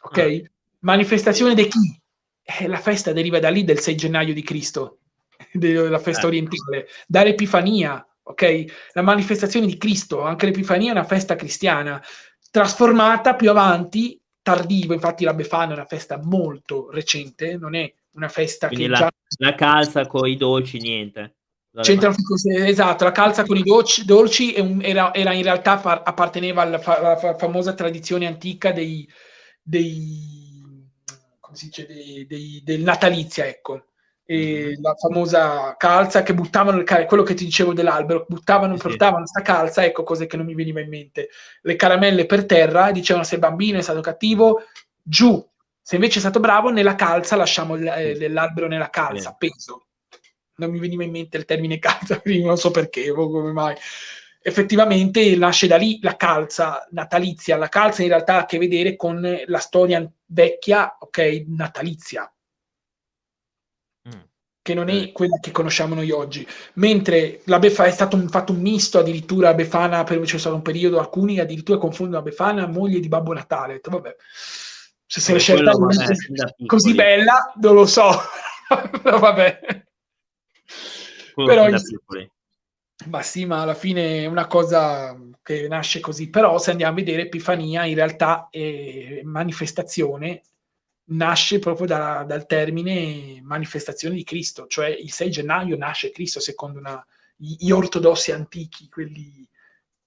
Ok? Ah. Manifestazione di chi? Eh, la festa deriva da lì del 6 gennaio di Cristo, della festa eh. orientale, dall'Epifania, ok? La manifestazione di Cristo, anche l'Epifania è una festa cristiana, trasformata più avanti, tardivo, infatti la Befana è una festa molto recente, non è una festa Quindi che la, già... la calza con i dolci, niente. Esatto, la calza con i dolci, dolci era, era, in realtà fa, apparteneva alla, fa, alla fa, famosa tradizione antica dei, dei come si dice, dei, dei, del natalizia, ecco. E mm-hmm. la famosa calza che buttavano il, quello che ti dicevo dell'albero, buttavano, sì. portavano questa calza, ecco cose che non mi veniva in mente. Le caramelle per terra e dicevano se il bambino è stato cattivo, giù. Se invece è stato bravo, nella calza lasciamo l'albero nella calza, peso non mi veniva in mente il termine calza non so perché, o come mai. Effettivamente nasce da lì la calza natalizia. La calza in realtà ha a che vedere con la storia vecchia, ok, natalizia. Che non è eh. quella che conosciamo noi oggi. Mentre la Befana è stato un, fatto un misto, addirittura Befana, per, c'è stato un periodo, alcuni addirittura confondono la Befana moglie di Babbo Natale. Detto, vabbè, se se l'è scelta così bella, non lo so. vabbè. Però, ma sì, ma alla fine è una cosa che nasce così. Però se andiamo a vedere Epifania, in realtà è manifestazione, nasce proprio da, dal termine manifestazione di Cristo, cioè il 6 gennaio nasce Cristo secondo una, gli ortodossi antichi, quelli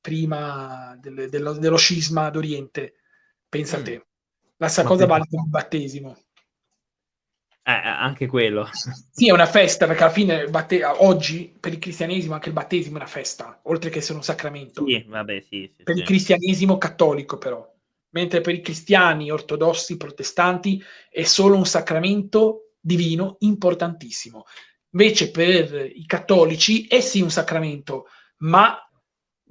prima del, dello, dello scisma d'Oriente. Pensa mm. a te. La stessa cosa vale per il battesimo. Eh, eh, anche quello. Sì, è una festa, perché alla fine batte- oggi per il cristianesimo anche il battesimo è una festa, oltre che essere un sacramento. Sì, vabbè, sì, sì, per il cristianesimo cattolico però, mentre per i cristiani ortodossi, protestanti è solo un sacramento divino importantissimo. Invece per i cattolici è sì un sacramento, ma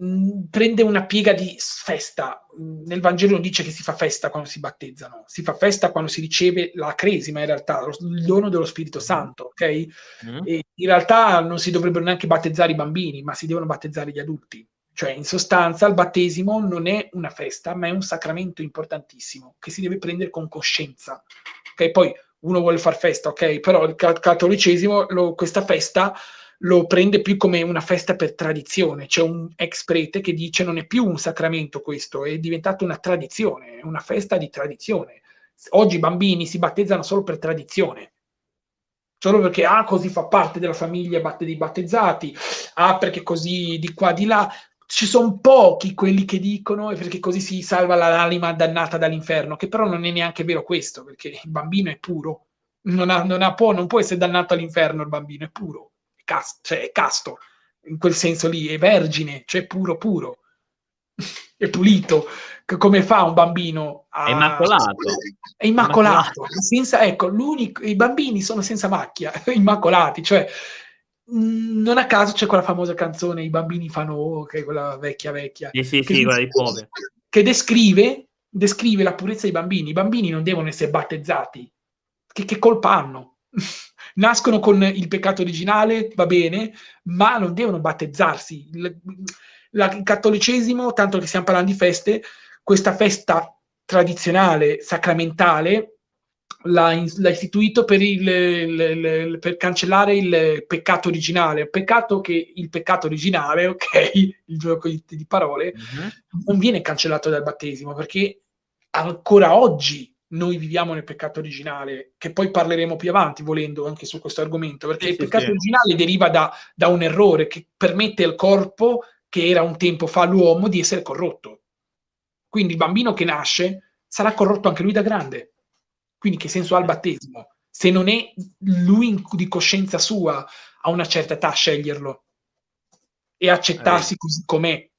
Mm, prende una piega di festa. Nel Vangelo non dice che si fa festa quando si battezzano, si fa festa quando si riceve la cresima, in realtà, il dono dello Spirito mm. Santo, ok? Mm. In realtà non si dovrebbero neanche battezzare i bambini, ma si devono battezzare gli adulti. Cioè, in sostanza, il battesimo non è una festa, ma è un sacramento importantissimo che si deve prendere con coscienza. Ok, poi uno vuole far festa, ok, però il cattolicesimo, lo, questa festa lo prende più come una festa per tradizione. C'è un ex prete che dice non è più un sacramento questo, è diventato una tradizione, una festa di tradizione. Oggi i bambini si battezzano solo per tradizione, solo perché ah, così fa parte della famiglia dei battezzati, ah, perché così di qua di là. Ci sono pochi quelli che dicono e perché così si salva l'anima dannata dall'inferno, che però non è neanche vero questo, perché il bambino è puro, non, ha, non, ha, può, non può essere dannato all'inferno il bambino, è puro casto, cioè è casto, in quel senso lì, è vergine, cioè puro puro, è pulito. Come fa un bambino a... È immacolato. È immacolato. Senza, ecco, i bambini sono senza macchia, immacolati, cioè non a caso c'è quella famosa canzone I bambini fanno oh, che è quella vecchia vecchia. Sì, sì, sì, quella poveri. Che descrive, descrive la purezza dei bambini. I bambini non devono essere battezzati. Che, che colpa hanno? nascono con il peccato originale, va bene, ma non devono battezzarsi. Il, la, il cattolicesimo, tanto che stiamo parlando di feste, questa festa tradizionale, sacramentale, l'ha, l'ha istituito per, il, il, il, per, cancellare il peccato originale. Peccato che il peccato originale, ok, il gioco di, di parole, mm-hmm. non viene cancellato dal battesimo perché ancora oggi noi viviamo nel peccato originale, che poi parleremo più avanti volendo anche su questo argomento, perché sì, il peccato sì. originale deriva da, da, un errore che permette al corpo, che era un tempo fa l'uomo, di essere corrotto. Quindi il bambino che nasce sarà corrotto anche lui da grande. Quindi che senso ha il battesimo? Se non è lui di coscienza sua a una certa età sceglierlo e accettarsi eh. così com'è.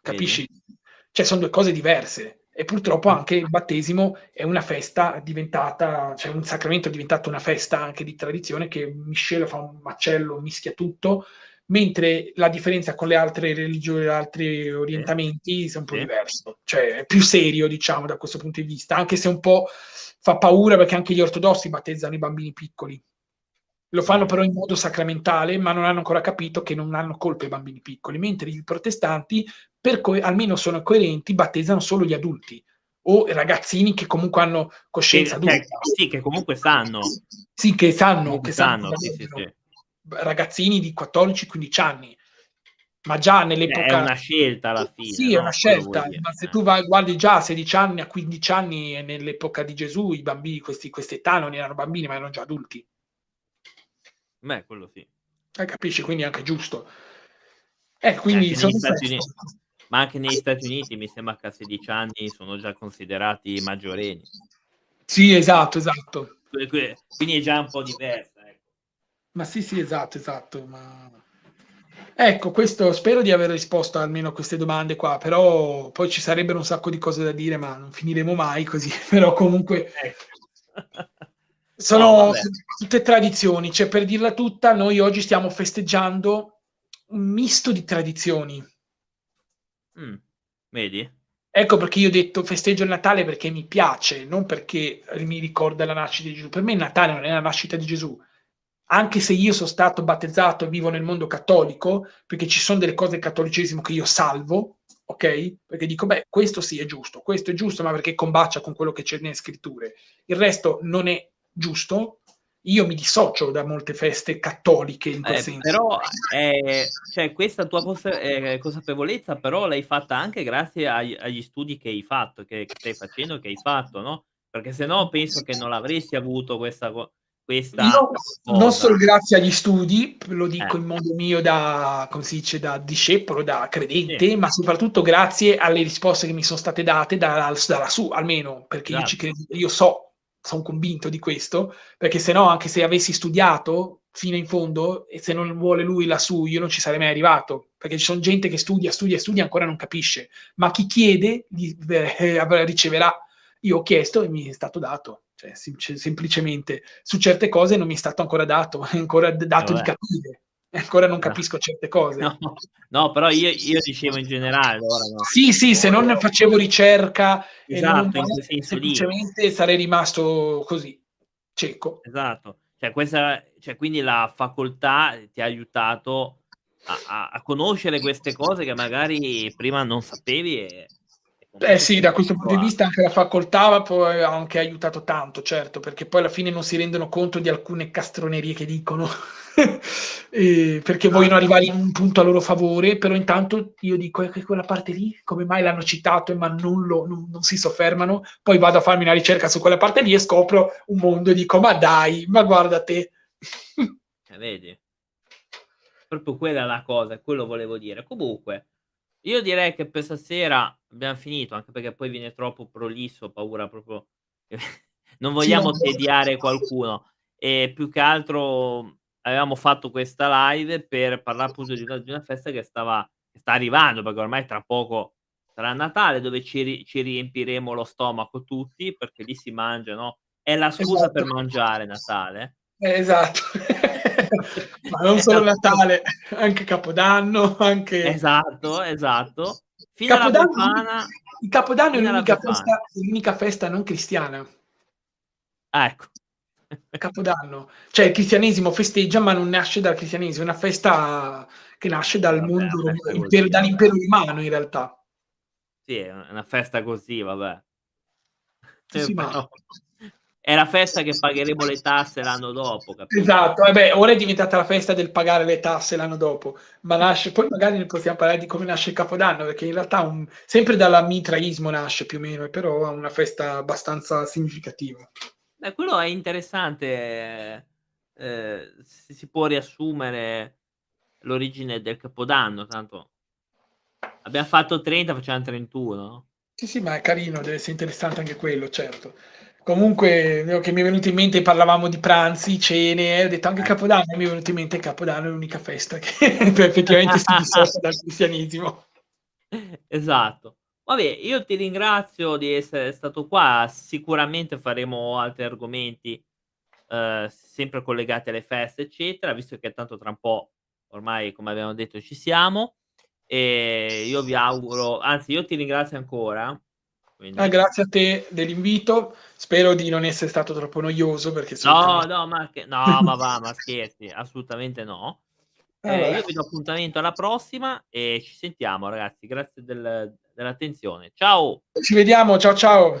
Capisci? Eh. Cioè sono due cose diverse e purtroppo anche il battesimo è una festa diventata, cioè un sacramento è diventato una festa anche di tradizione che miscela, fa un macello, mischia tutto, mentre la differenza con le altre religioni, altri orientamenti è un po' diverso, cioè è più serio diciamo da questo punto di vista, anche se un po' fa paura perché anche gli ortodossi battezzano i bambini piccoli. Lo fanno però in modo sacramentale, ma non hanno ancora capito che non hanno colpe i bambini piccoli, mentre i protestanti per co- almeno sono coerenti, battezzano solo gli adulti o ragazzini che comunque hanno coscienza che, adulta. Sì, che comunque sanno. Sì, che sanno. Che sanno, sanno sì, sì, sì. Ragazzini di 14-15 anni. Ma già nell'epoca... È una scelta alla fine. Sì, no? è una scelta. Ma se tu vai, guardi già a 16 anni, a 15 anni, nell'epoca di Gesù, i bambini, questi, età non erano bambini, ma erano già adulti. Beh, quello sì. Eh, capisci? Quindi è anche giusto. Eh, quindi sono ma anche negli Stati Uniti mi sembra che a 16 anni sono già considerati maggiorenni. Sì, esatto, esatto. Quindi è già un po' diversa. Ma sì, sì, esatto, esatto. Ma... Ecco, questo spero di aver risposto almeno a queste domande qua, però poi ci sarebbero un sacco di cose da dire, ma non finiremo mai così. Però comunque ecco. sono no, tutte tradizioni, cioè per dirla tutta, noi oggi stiamo festeggiando un misto di tradizioni Mm, vedi? Ecco perché io ho detto festeggio il Natale perché mi piace, non perché mi ricorda la nascita di Gesù. Per me il Natale non è la nascita di Gesù. Anche se io sono stato battezzato e vivo nel mondo cattolico, perché ci sono delle cose del cattolicesimo che io salvo, ok? Perché dico, beh, questo sì è giusto, questo è giusto, ma perché combacia con quello che c'è nelle scritture. Il resto non è giusto, io mi dissocio da molte feste cattoliche in quel eh, senso. Però eh, cioè, questa tua cons- eh, consapevolezza però l'hai fatta anche grazie agli, agli studi che hai fatto, che, che, stai facendo, che hai fatto, no? Perché se no penso che non l'avresti avuto questa, questa Io, non solo grazie agli studi, lo dico eh. in modo mio da, come si dice, da discepolo, da credente, sì. ma soprattutto grazie alle risposte che mi sono state date dalla, dalla su, almeno, perché esatto. io ci credo, io so sono convinto di questo, perché se no, anche se avessi studiato fino in fondo, e se non vuole lui lassù, io non ci sarei mai arrivato, perché ci sono gente che studia, studia, studia e ancora non capisce, ma chi chiede gli, eh, riceverà. Io ho chiesto e mi è stato dato, cioè, sem- semplicemente su certe cose non mi è stato ancora dato, è ancora dato Vabbè. di capire ancora non capisco certe cose. No, no però io, io, dicevo in generale. Ora, no. Sì, sì, se non facevo ricerca esatto, non, semplicemente lì. sarei rimasto così, cieco. Esatto, cioè, questa, cioè, quindi la facoltà ti ha aiutato a, a, a conoscere queste cose che magari prima non sapevi e, eh sì, da questo punto di vista anche la facoltà poi ha anche aiutato tanto, certo, perché poi alla fine non si rendono conto di alcune castronerie che dicono, perché vogliono arrivare in un punto a loro favore, però intanto io dico che quella parte lì, come mai l'hanno citato, ma non, lo, non, non, si soffermano, poi vado a farmi una ricerca su quella parte lì e scopro un mondo e dico, ma dai, ma guarda te. eh, vedi? Proprio quella è la cosa, quello volevo dire. Comunque, io direi che per stasera abbiamo finito, anche perché poi viene troppo prolisso, paura proprio non vogliamo no. tediare qualcuno. E più che altro avevamo fatto questa live per parlare appunto di una, di una festa che stava che sta arrivando, perché ormai tra poco sarà Natale, dove ci, ci riempiremo lo stomaco tutti, perché lì si mangia, no? È la scusa Esatto. per mangiare Natale. Eh, esatto. Ma non solo Natale, anche Capodanno, anche... Esatto, esatto. Fino Capodanno, Befana. il Capodanno è l'unica festa, l'unica festa non cristiana. Ah, ecco. Capodanno. Cioè il cristianesimo festeggia, ma non nasce dal cristianesimo, è una festa che nasce dal Vabbè, mondo, una festa rom- così, impero- dall'impero romano in realtà. Sì, è una festa così, vabbè. Sì, sì, ma- È la festa che pagheremo le tasse l'anno dopo, capito? Esatto, vabbè, ora è diventata la festa del pagare le tasse l'anno dopo, ma nasce, poi magari ne possiamo parlare di come nasce il Capodanno, perché in realtà un- sempre dalla mitraismo nasce più o meno, però è una festa abbastanza significativa. Beh, quello è interessante. eh, si, si può riassumere l'origine del Capodanno. Tanto abbiamo fatto 30, facciamo 31. Sì, sì, ma è carino, deve essere interessante anche quello, certo. Comunque, che mi è venuto in mente, parlavamo di pranzi, cene, ho detto anche Eh. Capodanno, mi è venuto in mente Capodanno è l'unica festa che effettivamente si dissocia dal cristianesimo. Esatto. Vabbè, io ti ringrazio di essere stato qua. Sicuramente faremo altri argomenti eh, sempre collegati alle feste, eccetera, visto che tanto tra un po' ormai, come abbiamo detto, ci siamo. E io vi auguro, anzi, io ti ringrazio ancora. Quindi... Ah, grazie a te dell'invito, spero di non essere stato troppo noioso perché No, no, ma, che- no, ma va, ma scherzi, assolutamente no. Ah, Eh, io vi do appuntamento alla prossima e ci sentiamo, ragazzi. Grazie del- dell'attenzione. Ciao! Ci vediamo, ciao ciao!